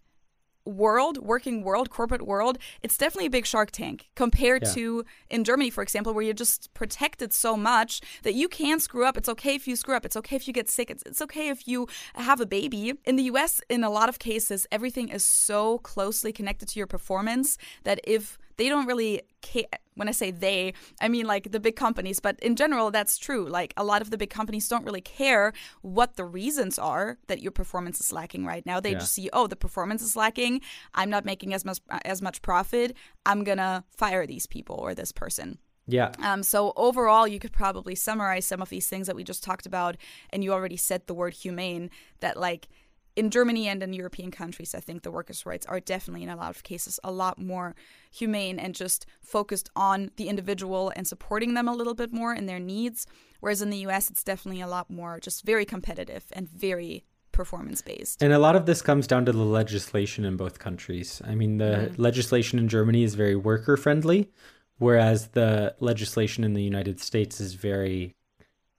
world, working world, corporate world, it's definitely a big shark tank compared Yeah. to in Germany, for example, where you're just protected so much that you can screw up. It's okay if you screw up. It's okay if you get sick. It's, it's okay if you have a baby. In the US, in a lot of cases, everything is so closely connected to your performance that if they don't really care. When I say they, I mean like the big companies, but in general, that's true. Like a lot of the big companies don't really care what the reasons are that your performance is lacking right now. They Yeah. just see, oh, the performance is lacking. I'm not making as much as much profit. I'm gonna fire these people or this person. Yeah. Um, so overall, you could probably summarize some of these things that we just talked about, and you already said the word humane. That like in Germany and in European countries, I think the workers' rights are definitely in a lot of cases a lot more humane and just focused on the individual and supporting them a little bit more in their needs. Whereas in the U.S., it's definitely a lot more just very competitive and very performance based. And a lot of this comes down to the legislation in both countries. I mean, the mm-hmm. legislation in Germany is very worker friendly, whereas the legislation in the United States is very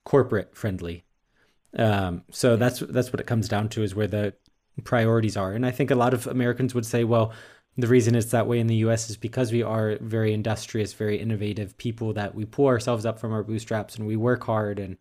corporate friendly. Um, so that's that's what it comes down to is where the priorities are. And I think a lot of Americans would say, well, the reason it's that way in the US is because we are very industrious, very innovative people that we pull ourselves up from our bootstraps and we work hard and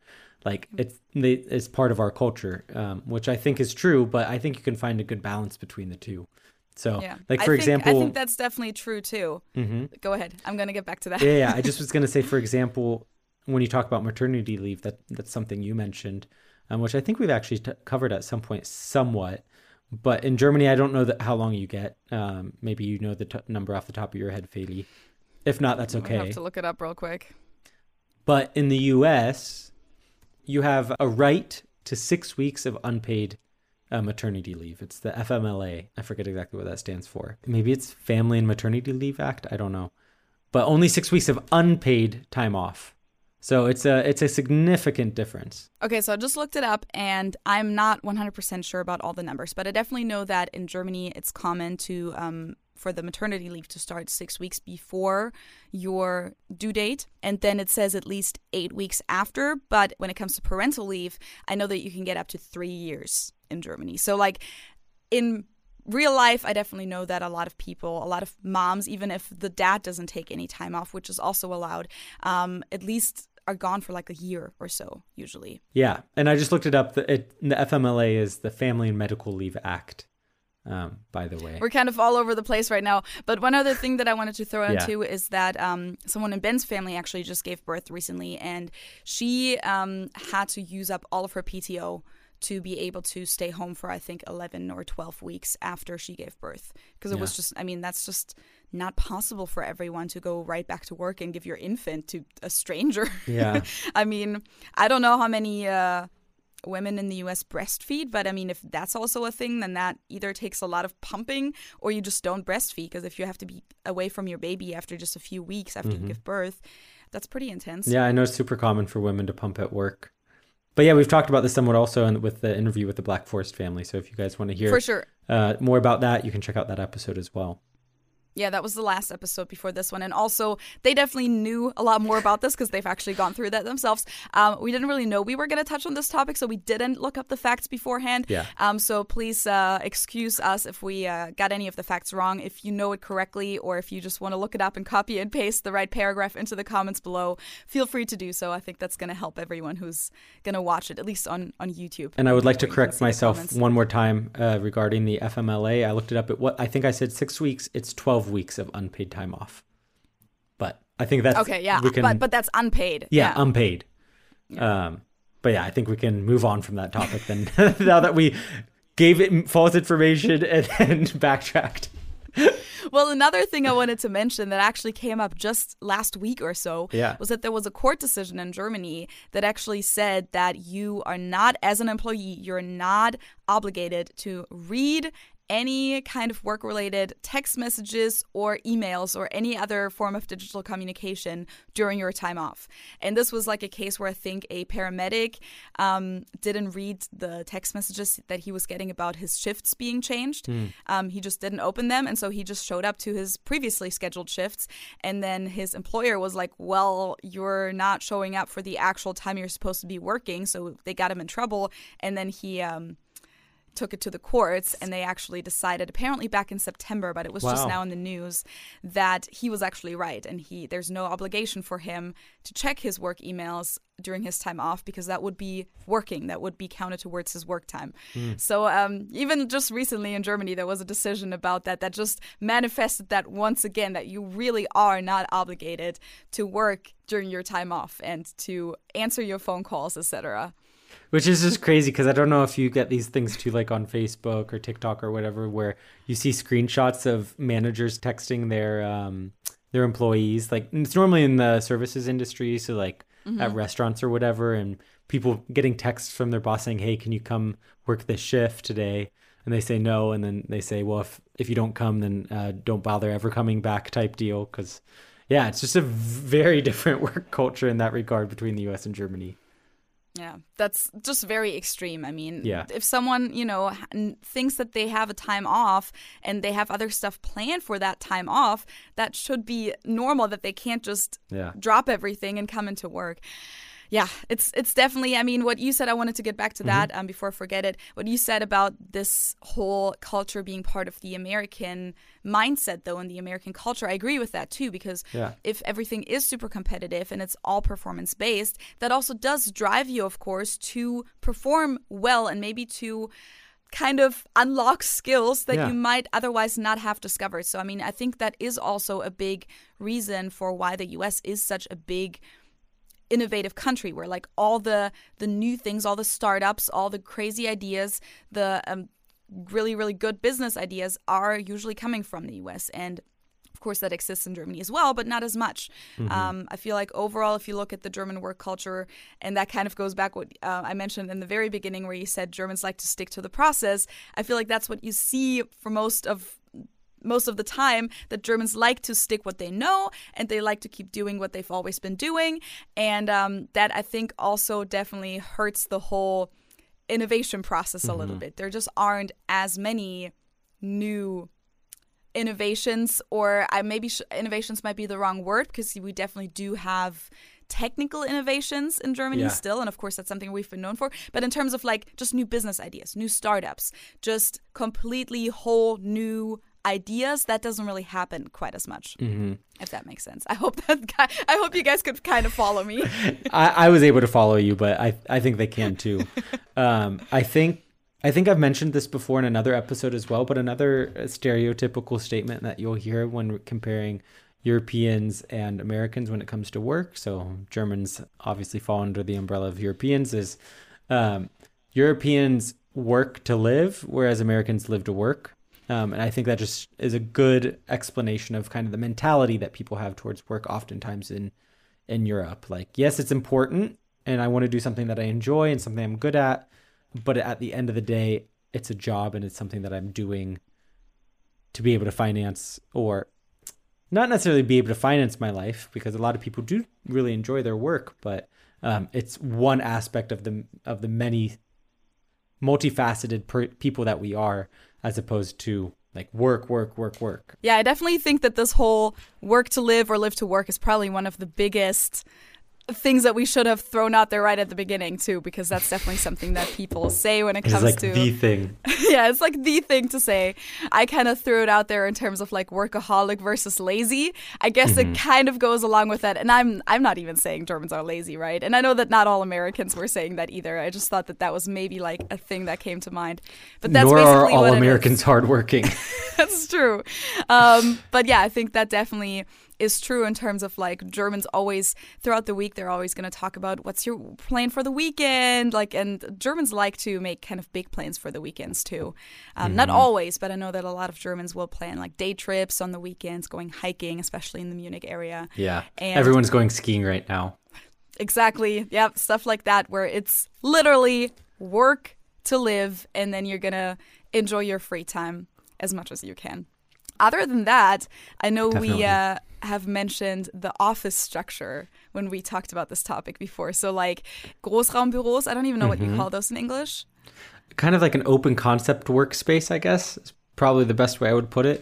like it's it's part of our culture, um, which I think is true. But I think you can find a good balance between the two. So, Yeah, like I for think, example, I think that's definitely true too. Mhm. Go ahead. I'm gonna get back to that. yeah, yeah. I just was gonna say, for example, when you talk about maternity leave, that that's something you mentioned, um, which I think we've actually t- covered at some point, somewhat. But in Germany, I don't know that how long you get. Um, maybe you know the t- number off the top of your head, Feli. If not, that's okay. have to look it up real quick. But in the US, you have a right to six weeks of unpaid uh, maternity leave. It's the FMLA. I forget exactly what that stands for. Maybe it's Family and Maternity Leave Act. I don't know. But only six weeks of unpaid time off. So it's a it's a significant difference. Okay, so I just looked it up and I'm not 100% sure about all the numbers, but I definitely know that in Germany it's common to um, for the maternity leave to start six weeks before your due date. And then it says at least eight weeks after. But when it comes to parental leave, I know that you can get up to three years in Germany. So, like, in real life, I definitely know that a lot of people, a lot of moms, even if the dad doesn't take any time off, which is also allowed, um, at least are gone for like a year or so usually. Yeah, and I just looked it up. The, it, the FMLA is the Family and Medical Leave Act. Um, by the way, We're kind of all over the place right now. But one other thing that I wanted to throw in Yeah. too is that um, someone in Ben's family actually just gave birth recently, and she um, had to use up all of her PTO to be able to stay home for I think 11 or 12 weeks after she gave birth because it was just I mean that's just not possible for everyone to go right back to work and give your infant to a stranger. Yeah. I mean, I don't know how many uh, women in the US breastfeed, but I mean, if that's also a thing, then that either takes a lot of pumping or you just don't breastfeed. Because if you have to be away from your baby after just a few weeks after Mhm. you give birth, that's pretty intense. Yeah, I know it's super common for women to pump at work. But yeah, we've talked about this somewhat also in, with the interview with the Black Forest family. So if you guys want to hear For sure. uh, more about that, you can check out that episode as well. Yeah, that was the last episode before this one. And also, they definitely knew a lot more about this because they've actually gone through that themselves. Um, we didn't really know we were going to touch on this topic, so we didn't look up the facts beforehand. Yeah. Um, so please uh, excuse us if we uh, got any of the facts wrong. If you know it correctly, or if you just want to look it up and copy and paste the right paragraph into the comments below, feel free to do so. I think that's going to help everyone who's going to watch it, at least on, on YouTube. And I would like to where you can correct myself one more time uh, regarding the FMLA. I looked it up at what I think I said six weeks. It's 12 weeks of unpaid time off. But I think that's Okay, yeah, we can, but but that's unpaid. yeah, unpaid. Um, but yeah, I think we can move on from that topic then. now that we gave it false information and then backtracked. Well, another thing I wanted to mention that actually came up just last week or so Yeah. was that there was a court decision in Germany that actually said that you are not, as an employee, you're not obligated to read any kind of work related text messages or emails or any other form of digital communication during your time off. And this was like a case where I think a paramedic um, didn't read the text messages that he was getting about his shifts being changed. Um, he just didn't open them. And so he just showed up to his previously scheduled shifts. And then his employer was like, Well, you're not showing up for the actual time you're supposed to be working. So they got him in trouble. And then he, um, took it to the courts and they actually decided apparently back in September but it was just now in the news that he was actually right and he there's no obligation for him to check his work emails during his time off because that would be working that would be counted towards his work time. So um, even just recently in germany there was a decision about that that just manifested that once again that you really are not obligated to work during your time off and to answer your phone calls etc Which is just crazy because I don't know if you get these things too, like on Facebook or TikTok or whatever, where you see screenshots of managers texting their um, their employees. Like it's normally in the services industry, so like at restaurants or whatever, and people getting texts from their boss saying, "Hey, can you come work this shift today?" And they say no, and then they say, "Well, if if you don't come, then uh, don't bother ever coming back." Type deal, because yeah, it's just a very different work culture in that regard between the U.S. and Germany. Yeah, that's just very extreme. I mean, Yeah. if someone, you know, thinks that they have a time off and they have other stuff planned for that time off, that should be normal that they can't just Yeah. drop everything and come into work. Yeah, it's it's definitely. I mean, what you said. I wanted to get back to that um, before I forget it. What you said about this whole culture being part of the American mindset, though, and the American culture, I agree with that too. Because Yeah. if everything is super competitive and it's all performance based, that also does drive you, of course, to perform well and maybe to kind of unlock skills that Yeah. you might otherwise not have discovered. So, I mean, I think that is also a big reason for why the US is such a big innovative country where like all the the new things all the startups all the crazy ideas the um, really really good business ideas are usually coming from the us and of course that exists in germany as well but not as much. Um, i feel like overall if you look at the german work culture and that kind of goes back what uh, i mentioned in the very beginning where you said germans like to stick to the process i feel like that's what you see for most of most of the time that Germans like to stick what they know and they like to keep doing what they've always been doing. And um, that I think also definitely hurts the whole innovation process a little bit. There just aren't as many new innovations, or I maybe sh- innovations might be the wrong word because we definitely do have technical innovations in Germany Yeah. still and of course that's something we've been known for but in terms of like just new business ideas new startups just completely whole new ideas that doesn't really happen quite as much if that makes sense i hope that guy, i hope you guys could kind of follow me I, I was able to follow you, but I I think they can too. um, I think I think I've mentioned this before in another episode as well, but another stereotypical statement that you'll hear when comparing Europeans and Americans when it comes to work. So Germans obviously fall under the umbrella of Europeans. Is um, Europeans work to live, whereas Americans live to work. Um, and I think that just is a good explanation of kind of the mentality that people have towards work, oftentimes in in Europe. Like, yes, it's important, and I want to do something that I enjoy and something I'm good at, but at the end of the day, it's a job and it's something that I'm doing to be able to finance or not necessarily be able to finance my life because a lot of people do really enjoy their work, but um, it's one aspect of the of the many multifaceted per- people that we are, as opposed to like work, work, work, work. yeah i definitely think that this whole work to live or live to work is probably one of the biggest things that we should have thrown out there right at the beginning too because that's definitely something that people say when it It's comes like to the thing. yeah, it's like the thing to say. I kind of threw it out there in terms of like workaholic versus lazy. I guess it kind of goes along with that. And I'm I'm not even saying Germans are lazy, right? And I know that not all Americans were saying that either. I just thought that that was maybe like a thing that came to mind. But that's Nor are all. Americans hardworking. That's true. Um, but yeah, I think that definitely is true in terms of like Germans always throughout the week they're always going to talk about what's your plan for the weekend like and Germans like to make kind of big plans for the weekends too. Um, Not always, but I know that a lot of Germans will plan like day trips on the weekends, going hiking, especially in the Munich area. Yeah. And- Everyone's going skiing right now. Exactly. Yeah, stuff like that where it's literally work to live and then you're going to enjoy your free time. as much as you can. Other than that, I know we uh, have mentioned the office structure when we talked about this topic before. So, like Großraumbüros, I don't even know what Mm-hmm. you call those in English. Kind of like an open concept workspace, I guess. Is probably the best way I would put it.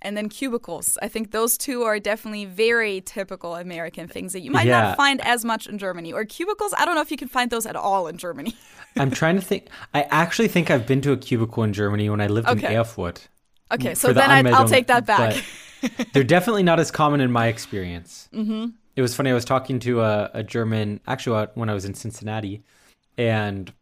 And then cubicles. I think those two are definitely very typical American things that you might Yeah. not find as much in Germany. Or cubicles, I don't know if you can find those at all in Germany. I'm trying to think. I actually think I've been to a cubicle in Germany when I lived Okay. in Erfurt. Okay, so the then I, I'll take that back. they're definitely not as common in my experience. Mm-hmm. It was funny. I was talking to a, a German, actually, uh, when I was in Cincinnati, and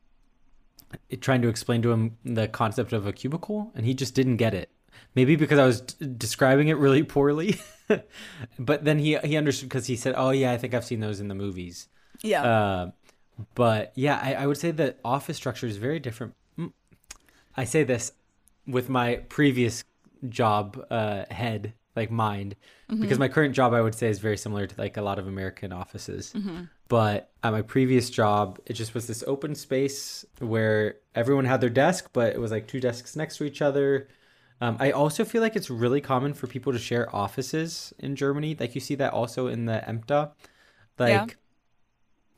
it- trying to explain to him the concept of a cubicle, and he just didn't get it. Maybe because I was d- describing it really poorly, but then he he understood because he said, "Oh yeah, I think I've seen those in the movies." yeah. Uh, but yeah, I, I would say that office structure is very different. Mm. I say this with my previous job uh, head, like mind, because my current job I would say is very similar to like a lot of American offices. But at my previous job, it just was this open space where everyone had their desk, but it was like two desks next to each other. Um, I also feel like it's really common for people to share offices in Germany. Like you see that also in the Ämter. Like Yeah.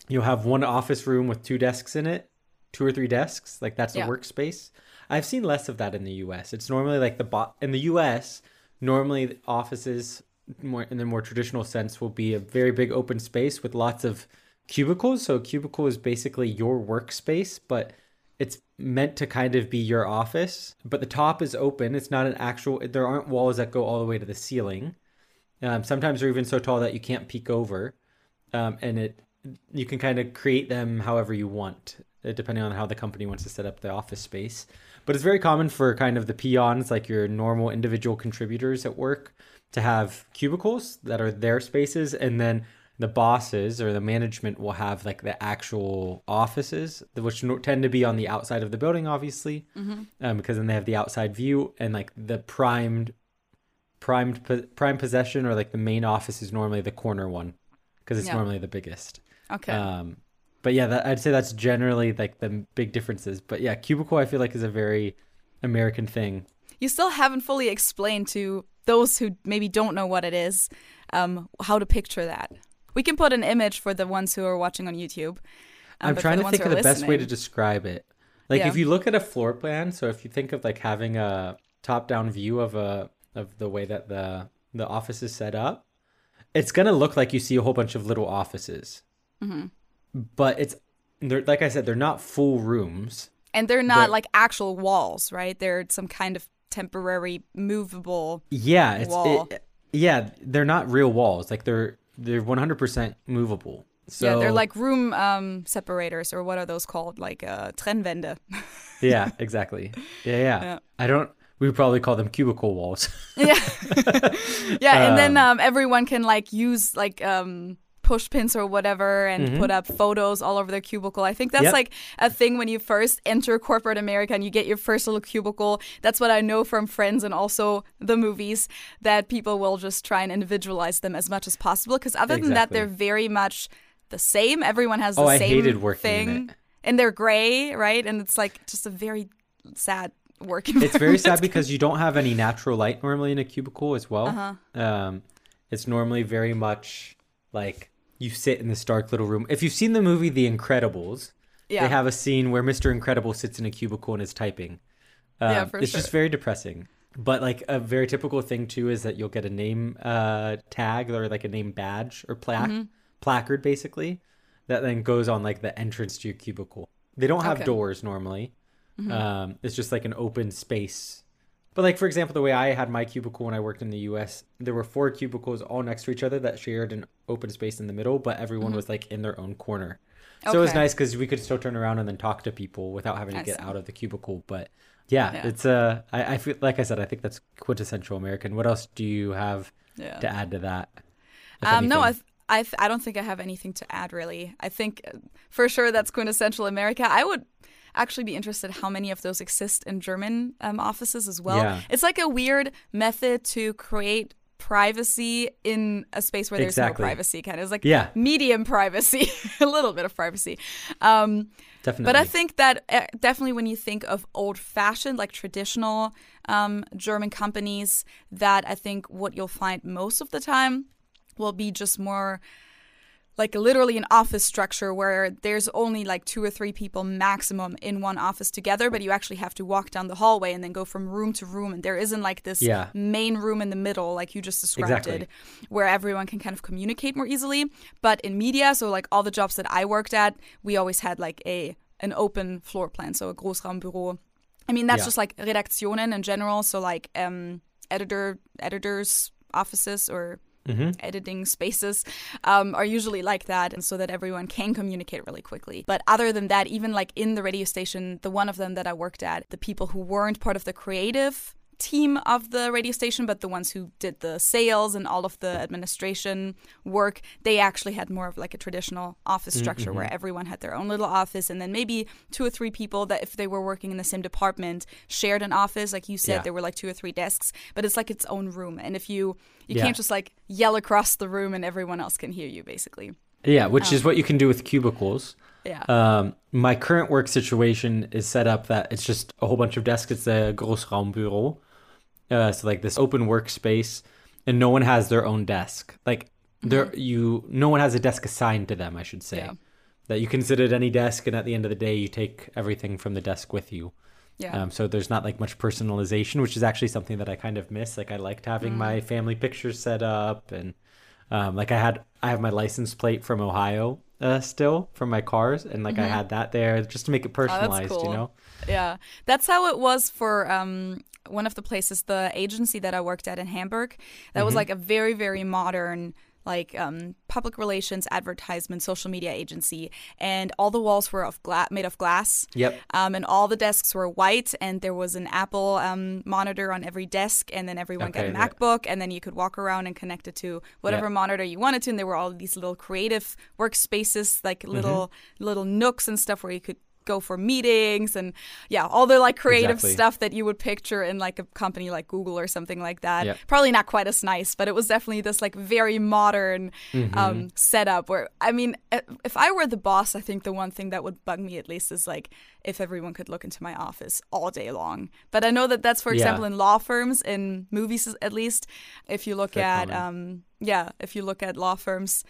you'll have one office room with two desks in it, two or three desks. Like that's Yeah. a workspace. I've seen less of that in the U.S. It's normally like the in the U.S. Normally offices, more in the more traditional sense, will be a very big open space with lots of cubicles. So a cubicle is basically your workspace, but it's meant to kind of be your office. But the top is open. It's not an actual. There aren't walls that go all the way to the ceiling. Um, sometimes they're even so tall that you can't peek over, um, and it you can kind of create them however you want, uh, depending on how the company wants to set up the office space. But it's very common for kind of the peons, like your normal individual contributors at work, to have cubicles that are their spaces, and then the bosses or the management will have like the actual offices, which tend to be on the outside of the building, obviously, um, because then they have the outside view and like the primed primed po- prime possession or like the main office is normally the corner one because it's Yeah. normally the biggest. okay. Um, but yeah, that, I'd say that's generally like the big differences. But yeah, cubicle I feel like is a very American thing. you still haven't fully explained to those who maybe don't know what it is um, how to picture that. We can put an image for the ones who are watching on YouTube. um, I'm trying to think of the best way to describe it. Like Yeah. if you look at a floor plan, so if you think of like having a top-down view of a of the way that the the office is set up, it's gonna look like you see a whole bunch of little offices. Mm-hmm. But it's they're like I said, they're not full rooms. And they're not like actual walls, right? They're some kind of temporary movable. Yeah, it's Wall. It, yeah, they're not real walls. Like they're they're 100% movable. So yeah, they're like room um, separators, or what are those called? Like uh, Trennwände. Yeah, exactly. Yeah, yeah, Yeah. I don't we would probably call them cubicle walls. yeah, yeah, and then um, everyone can like use like um, push pins or whatever and put up photos all over their cubicle. I think that's Mm-hmm. Yep. like a thing when you first enter corporate America and you get your first little cubicle. That's what I know from friends and also the movies that people will just try and individualize them as much as possible. Because other than that, they're very much the same. Everyone has the Oh, same working thing, and they're gray, right? And it's like just a very sad work it's very sad because you don't have any natural light normally in a cubicle as well. Uh-huh. Um, it's normally very much like you sit in this dark little room. If you've seen the movie The Incredibles, Yeah. they have a scene where Mr. Incredible sits in a cubicle and is typing. Um, Yeah, for it's just very depressing. But like a very typical thing too is that you'll get a name uh, tag or like a name badge or plaque Mm-hmm. placard basically that then goes on like the entrance to your cubicle. They don't have Okay. doors normally. Um, it's just like an open space. But like for example, the way I had my cubicle when I worked in the U.S., there were four cubicles all next to each other that shared an open space in the middle, but everyone was like in their own corner. So it was nice because we could still turn around and then talk to people without having to I get see. out of the cubicle. But yeah, Yeah. it's uh, I, I feel like I said, I think that's quintessential American. What else do you have Yeah. to add to that? Um, no, I, th- I, th- I don't think I have anything to add really. I think uh, for sure that's quintessential America. I would actually be interested how many of those exist in German um, offices as well. Yeah. It's like a weird method to create privacy in a space where there's Exactly. no privacy. Kind of it's like Yeah. medium privacy, a little bit of privacy. Um, Definitely. but I think that uh, definitely when you think of old fashioned, like traditional um, German companies, that I think what you'll find most of the time will be just more like literally an office structure where there's only like two or three people maximum in one office together, but you actually have to walk down the hallway and then go from room to room. And there isn't like this Yeah. main room in the middle, like you just described Exactly. it, where everyone can kind of communicate more easily. But in media, so like all the jobs that I worked at, we always had like a an open floor plan, so a Großraumbüro. I mean, that's Yeah. just like Redaktionen in general, so like um, editor editors offices or editing spaces um, are usually like that and so that everyone can communicate really quickly. But other than that even like in the radio station the one of them that i worked at the people who weren't part of the creative team of the radio station but the ones who did the sales and all of the administration work they actually had more of like a traditional office mm, structure where mm-hmm. everyone had their own little office and then maybe two or three people that if they were working in the same department shared an office like you said Yeah. there were like two or three desks but it's like its own room and if you you Yeah. can't just like yell across the room and everyone else can hear you basically Yeah, which is um, what you can do with cubicles. yeah Um, my current work situation is set up that it's just a whole bunch of desks. It's a Großraumbüro. Uh, so like this open workspace, and no one has their own desk. Like there, you, no one has a desk assigned to them. I should say Yeah. that you can sit at any desk, and at the end of the day, you take everything from the desk with you. yeah Um, so there's not like much personalization, which is actually something that I kind of miss. Like I liked having my family pictures set up, and um, like I had I have my license plate from Ohio uh, still from my cars, and like I had that there just to make it Oh, personalized. cool. You know? Yeah that's how it was for um one of the places the agency that i worked at in hamburg that Mm-hmm. was like a very very modern like um, public relations advertisement social media agency and all the walls were of gla- made of glass Yep. um, and all the desks were white and there was an apple um, monitor on every desk and then everyone got Okay, a yeah. macbook and then you could walk around and connect it to whatever Yeah. monitor you wanted to and there were all these little creative workspaces like Mm-hmm. little little nooks and stuff where you could go for meetings and yeah all the like creative Exactly. stuff that you would picture in like a company like google or something like that probably not quite as nice but it was definitely this like very modern Mm-hmm. um, setup where i mean if i were the boss i think the one thing that would bug me at least is like if everyone could look into my office all day long but i know that that's for Yeah. example in law firms in movies at least if you look Very at um, yeah if you look at law firms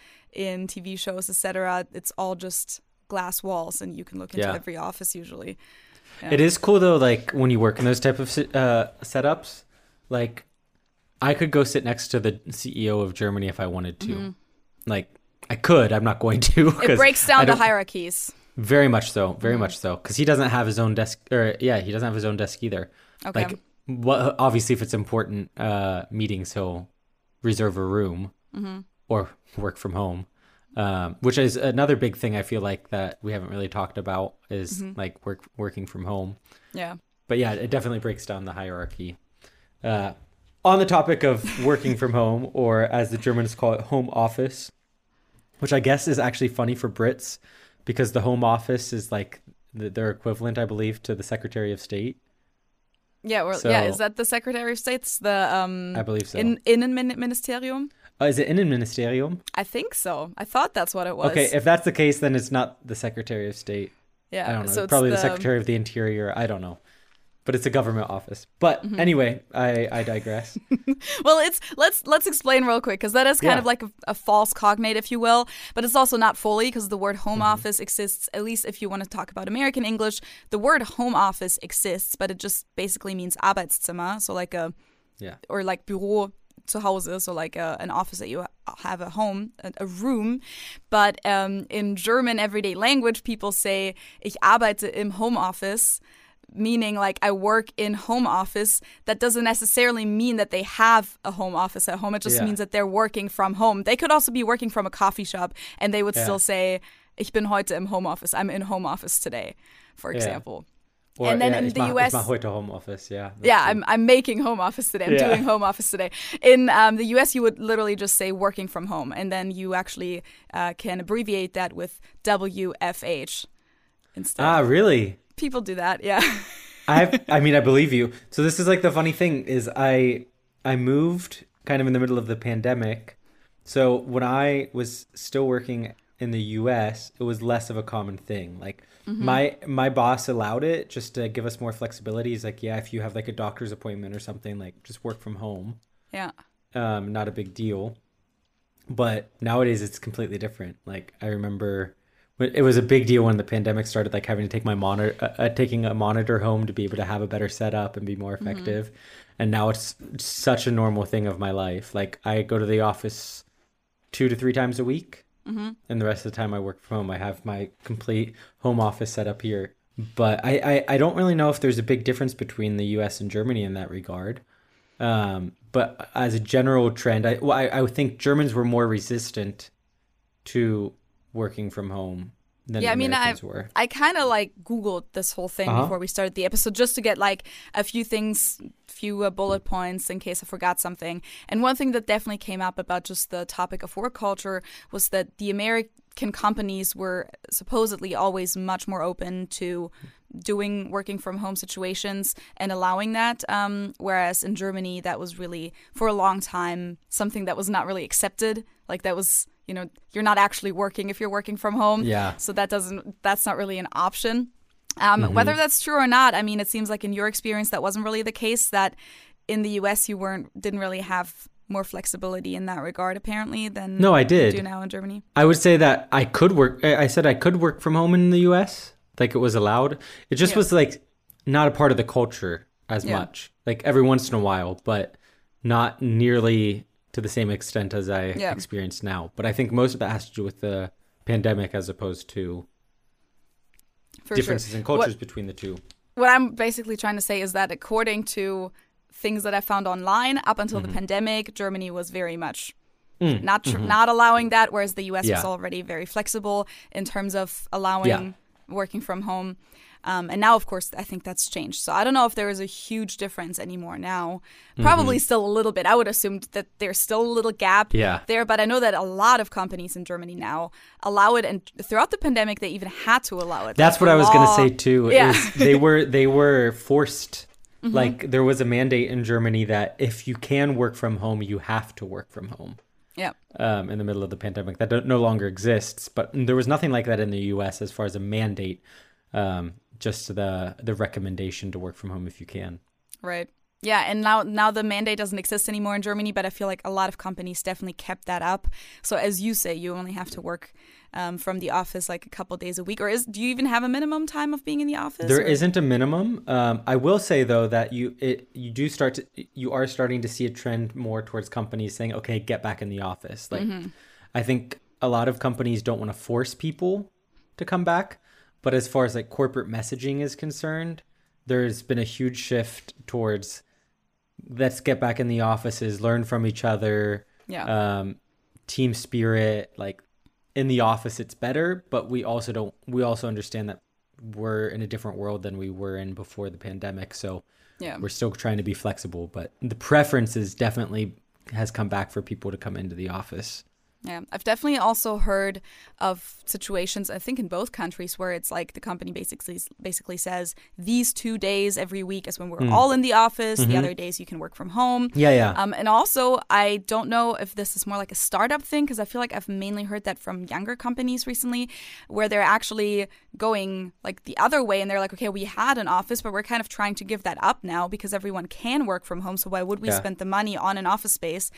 in tv shows etc it's all just glass walls and you can look into Yeah. every office usually It is cool though, like when you work in those type of uh, setups. Like, I could go sit next to the CEO of Germany if I wanted to. Like, I could. I'm not going to. Mm-hmm. it breaks down the hierarchies Very much so. Very Mm-hmm. much so. Because he doesn't have his own desk, or yeah, he doesn't have his own desk either. Okay. Like, what? Obviously, if it's important uh, meetings, he'll reserve a room Mm-hmm. or work from home. Um, which is another big thing I feel like that we haven't really talked about is Mm-hmm. like work working from home. yeah But yeah, it definitely breaks down the hierarchy. Uh, on the topic of working from home, or as the Germans call it, home office, which I guess is actually funny for Brits because the home office is like th- their equivalent, I believe, to the Secretary of State. Yeah, or, So- yeah. Is that the Secretary of State's the um? I believe so. In Innenministerium. Uh, is it Innenministerium? I think so. I thought that's what it was. Okay, if that's the case, then it's not the Secretary of State. yeah. I don't know. So it's probably the, the Secretary of the Interior. I don't know. But it's a government office. But Mm-hmm. anyway, I, I digress. Well, it's let's let's explain real quick because that is kind Yeah. of like a, a false cognate, if you will, but it's also not fully because the word home Mm-hmm. office exists. At least if you want to talk about American English, the word home office exists, but it just basically means Arbeitszimmer, so like a yeah. or like Büro zu Hause, so like a, an office that you have at home, a, room. But um, in German everyday language, people say ich arbeite im Homeoffice, meaning like I work in home office. That doesn't necessarily mean that they have a home office at home. It just Yeah. means that they're working from home. They could also be working from a coffee shop, and they would Yeah. still say ich bin heute im Home Office. I'm in home office today, for Yeah. Or, And then yeah, in the mach, US Ich mach heute home office, yeah. yeah, true. I'm I'm making home office today. I'm Yeah. doing home office today. In um, the U.S., you would literally just say working from home, and then you actually uh, can abbreviate that with WFH instead. Ah, really? People do that, yeah. I I mean I believe you. So this is like the funny thing is I I moved kind of in the middle of the pandemic. So when I was still working in the US, it was less of a common thing. Like my my boss allowed it just to give us more flexibility. He's like, yeah, if you have like a doctor's appointment or something, like just work from home. Yeah. Um, not a big deal. But nowadays it's completely different. Like I remember when- it was a big deal when the pandemic started, like having to take my monitor, uh, uh, taking a monitor home to be able to have a better setup and be more effective. And now it's such a normal thing of my life. Like I go to the office two to three times a week, and the rest of the time I work from home. I have my complete home office set up here. But I, I, I don't really know if there's a big difference between the U.S. and Germany in that regard. Um, but as a general trend, I, well, I I think Germans were more resistant to working from home than yeah, I mean, I were. I kind of like Googled this whole thing Uh-huh. before we started the episode just to get like a few things, few uh, bullet points in case I forgot something. And one thing that definitely came up about just the topic of work culture was that the American companies were supposedly always much more open to doing working from home situations and allowing that. Um, whereas in Germany, that was really for a long time something that was not really accepted. Like that was, you know, you're not actually working if you're working from home. Yeah. So that doesn't that's not really an option. Um, Whether that's true or not, I mean, it seems like in your experience that wasn't really the case. That in the U.S. you weren't didn't really have more flexibility in that regard apparently than No, I you did. do now in Germany. I would say that I could work. I I said I could work from home in the U.S. Like it was allowed. It just Yeah. was like not a part of the culture as Yeah. much. Like every once in a while, but not nearly to the same extent as I Yeah. experience now. But I think most of that has to do with the pandemic as opposed to For differences sure. in cultures between the two. what I'm basically trying to say is that according to things that I found online, up until Mm-hmm. the pandemic, Germany was very much not tr- not allowing that, whereas the U.S. was Mm, mm-hmm. Yeah. already very flexible in terms of allowing Yeah. working from home. Um, and now, of course, I think that's changed. So I don't know if there is a huge difference anymore now. Probably still a little bit. I would assume that there's still a little gap Mm-hmm. Yeah. there, but I know that a lot of companies in Germany now allow it, and throughout the pandemic, they even had to allow it. That's Like, what I was going to say too. Yeah. Mm-hmm. They were they were forced. Like there was a mandate in Germany that if you can work from home, you have to work from home. Yeah. um, in the middle of the pandemic that no longer exists. But there was nothing like that in the U.S. as far as a mandate, um, just the the recommendation to work from home if you can. Right. Yeah, and now now the mandate doesn't exist anymore in Germany, but I feel like a lot of companies definitely kept that up. So as you say, you only have to work um, from the office like a couple days a week, or is do you even have a minimum time of being in the office? There not a minimum. Um, I will say though that you it you do start to you are starting to see a trend more towards companies saying, okay, get back in the office. Like I think a lot of companies don't want to force people to come back, but as far as like corporate messaging is concerned, there's been a huge shift towards let's get back in the offices, learn from each other, Yeah. um, team spirit. Like in the office, it's better, but we also don't. We also understand that we're in a different world than we were in before the pandemic. So Yeah. we're still trying to be flexible, but the preference is definitely has come back for people to come into the office. Yeah, I've definitely also heard of situations. I think in both countries where it's like the company basically basically says these two days every week is when we're all in the office. The other days you can work from home. Yeah, yeah. Um, and also, I don't know if this is more like a startup thing because I feel like I've mainly heard that from younger companies recently, where they're actually going like the other way and they're like, okay, we had an office, but we're kind of trying to give that up now because everyone can work from home. So why would we Yeah. spend the money on an office space?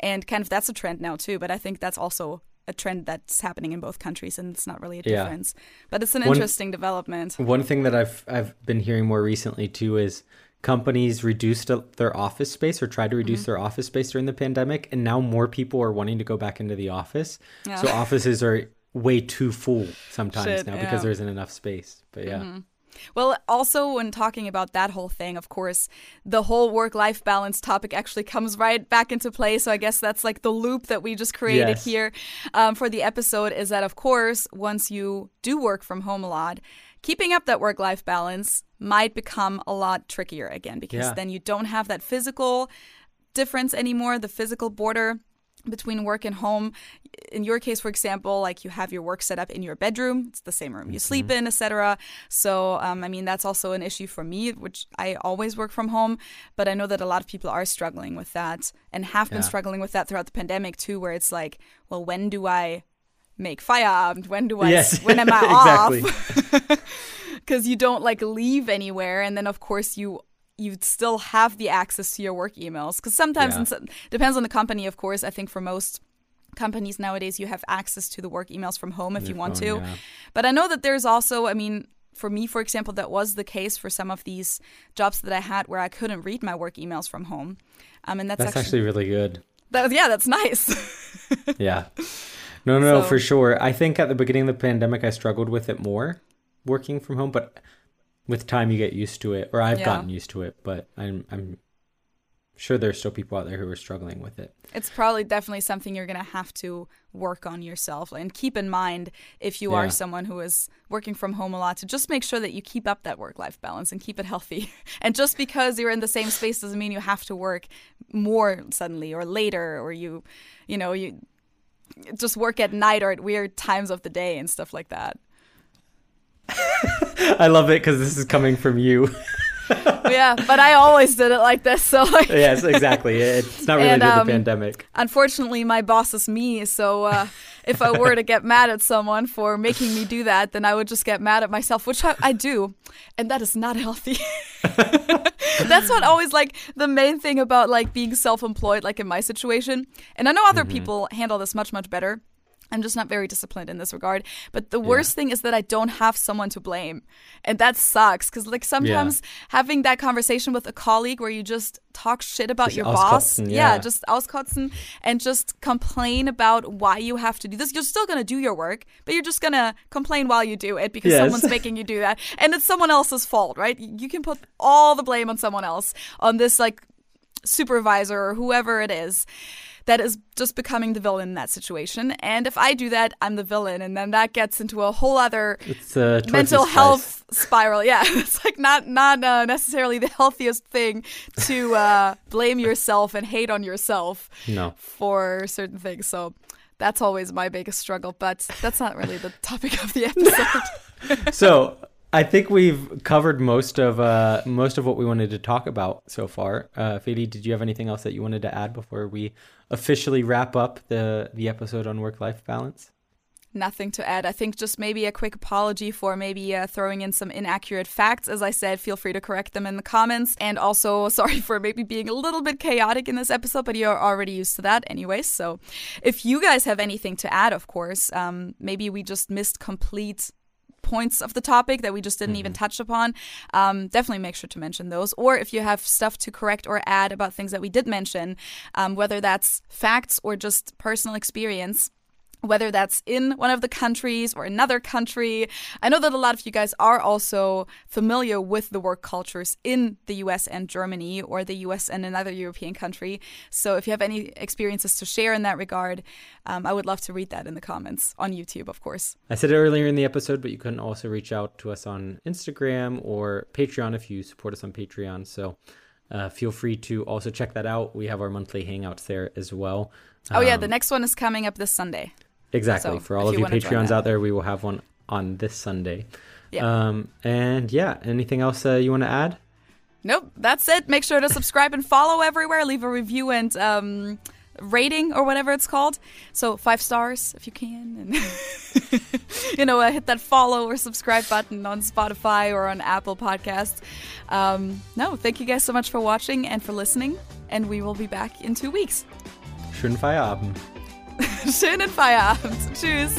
And kind of that's a trend now too. But I think that's also a trend that's happening in both countries and it's not really a Yeah. difference. But it's an One- interesting development. One thing that I've I've been hearing more recently too is companies reduced their office space or tried to reduce Mm-hmm. their office space during the pandemic, and now more people are wanting to go back into the office. Yeah. So offices are way too full sometimes Shit, now yeah. Mm-hmm. because there isn't enough space. But yeah, Well, also when talking about that whole thing, of course, the whole work-life balance topic actually comes right back into play. So I guess that's like the loop that we just created Yes. here um, for the episode. Is that of course once you do work from home a lot, keeping up that work-life balance might become a lot trickier again because Yeah. then you don't have that physical difference anymore, the physical border between work and home. In your case, for example, like you have your work set up in your bedroom, it's the same room you sleep in, etc. So, um, I mean, that's also an issue for me, which I always work from home. But I know that a lot of people are struggling with that and have been Yeah. struggling with that throughout the pandemic too, where it's like, well, when do I make Feierabend? When do I? Yes, when am I off? because you don't like leave anywhere and then of course you you still have the access to your work emails because sometimes Yeah. some- depends on the company of course i think for most companies nowadays you have access to the work emails from home if you want phone, to yeah. but i know that there's also i mean for me for example that was the case for some of these jobs that i had where i couldn't read my work emails from home um, and that's, That's actually really good. that, yeah that's nice Yeah. No, no, no, for sure. I think at the beginning of the pandemic, I struggled with it more working from home, but with time, you get used to it, or I've Yeah. gotten used to it. But I'm, I'm sure there's still people out there who are struggling with it. it's probably definitely something you're going to have to work on yourself and keep in mind if you are someone who is working from home a lot to just make sure that you keep up that work life balance and keep it healthy. And just because you're in the same space doesn't mean you have to work more suddenly or later or you you know, you just work at night or at weird times of the day and stuff like that. I love it because this is coming from you. yeah, but I always did it like this, so like yes, exactly. It's not related And, to um, the pandemic. Unfortunately, my boss is me, so uh, if I were to get mad at someone for making me do that, then I would just get mad at myself, which I, I do, and that is not healthy. That's what always like the main thing about like being self-employed, like in my situation. And I know other people handle this much much better. I'm just not very disciplined in this regard. But the worst thing is that I don't have someone to blame. And that sucks because, like, sometimes having that conversation with a colleague where you just talk shit about Just your boss. yeah. yeah. just auskotzen and just complain about why you have to do this. You're still going to do your work, but you're just going to complain while you do it because Yes. someone's making you do that. And it's someone else's fault, right? You can put all the blame on someone else, on this, like, supervisor or whoever it is that is just becoming the villain in that situation. And if I do that, I'm the villain, and then that gets into a whole other It's uh, mental health spiral. Yeah, it's like not not uh, necessarily the healthiest thing to uh, blame yourself and hate on yourself No. for certain things. So. That's always my biggest struggle, but that's not really the topic of the episode. so I think we've covered most of uh, most of what we wanted to talk about so far. Uh, Feli, did you have anything else that you wanted to add before we officially wrap up the the episode on work life balance? Nothing to add. I think just maybe a quick apology for maybe uh, throwing in some inaccurate facts. As I said, feel free to correct them in the comments. And also, sorry for maybe being a little bit chaotic in this episode, but you're already used to that anyway. So if you guys have anything to add, of course, um, maybe we just missed complete points of the topic that we just didn't even touch upon, um, definitely make sure to mention those. Or if you have stuff to correct or add about things that we did mention, um, whether that's facts or just personal experience, whether that's in one of the countries or another country. I know that a lot of you guys are also familiar with the work cultures in the US and Germany or the US and another European country. So if you have any experiences to share in that regard, um, I would love to read that in the comments on YouTube, of course. I said it earlier in the episode, but you can also reach out to us on Instagram or Patreon if you support us on Patreon. So uh, feel free to also check that out. We have our monthly hangouts there as well. Oh, yeah, Um, the next one is coming up this Sunday. Exactly. So, For all of you you Patreons out there, we will have one on this Sunday. Yeah. Um, and yeah, anything else uh, you want to add? Nope, that's it. Make sure to subscribe and follow everywhere. Leave a review and um, rating or whatever it's called. So five stars if you can, and you know, uh, hit that follow or subscribe button on Spotify or on Apple Podcasts. Um, no, thank you guys so much for watching and for listening, and we will be back in two weeks. Schönen Feierabend. Schönen Feierabend. Tschüss.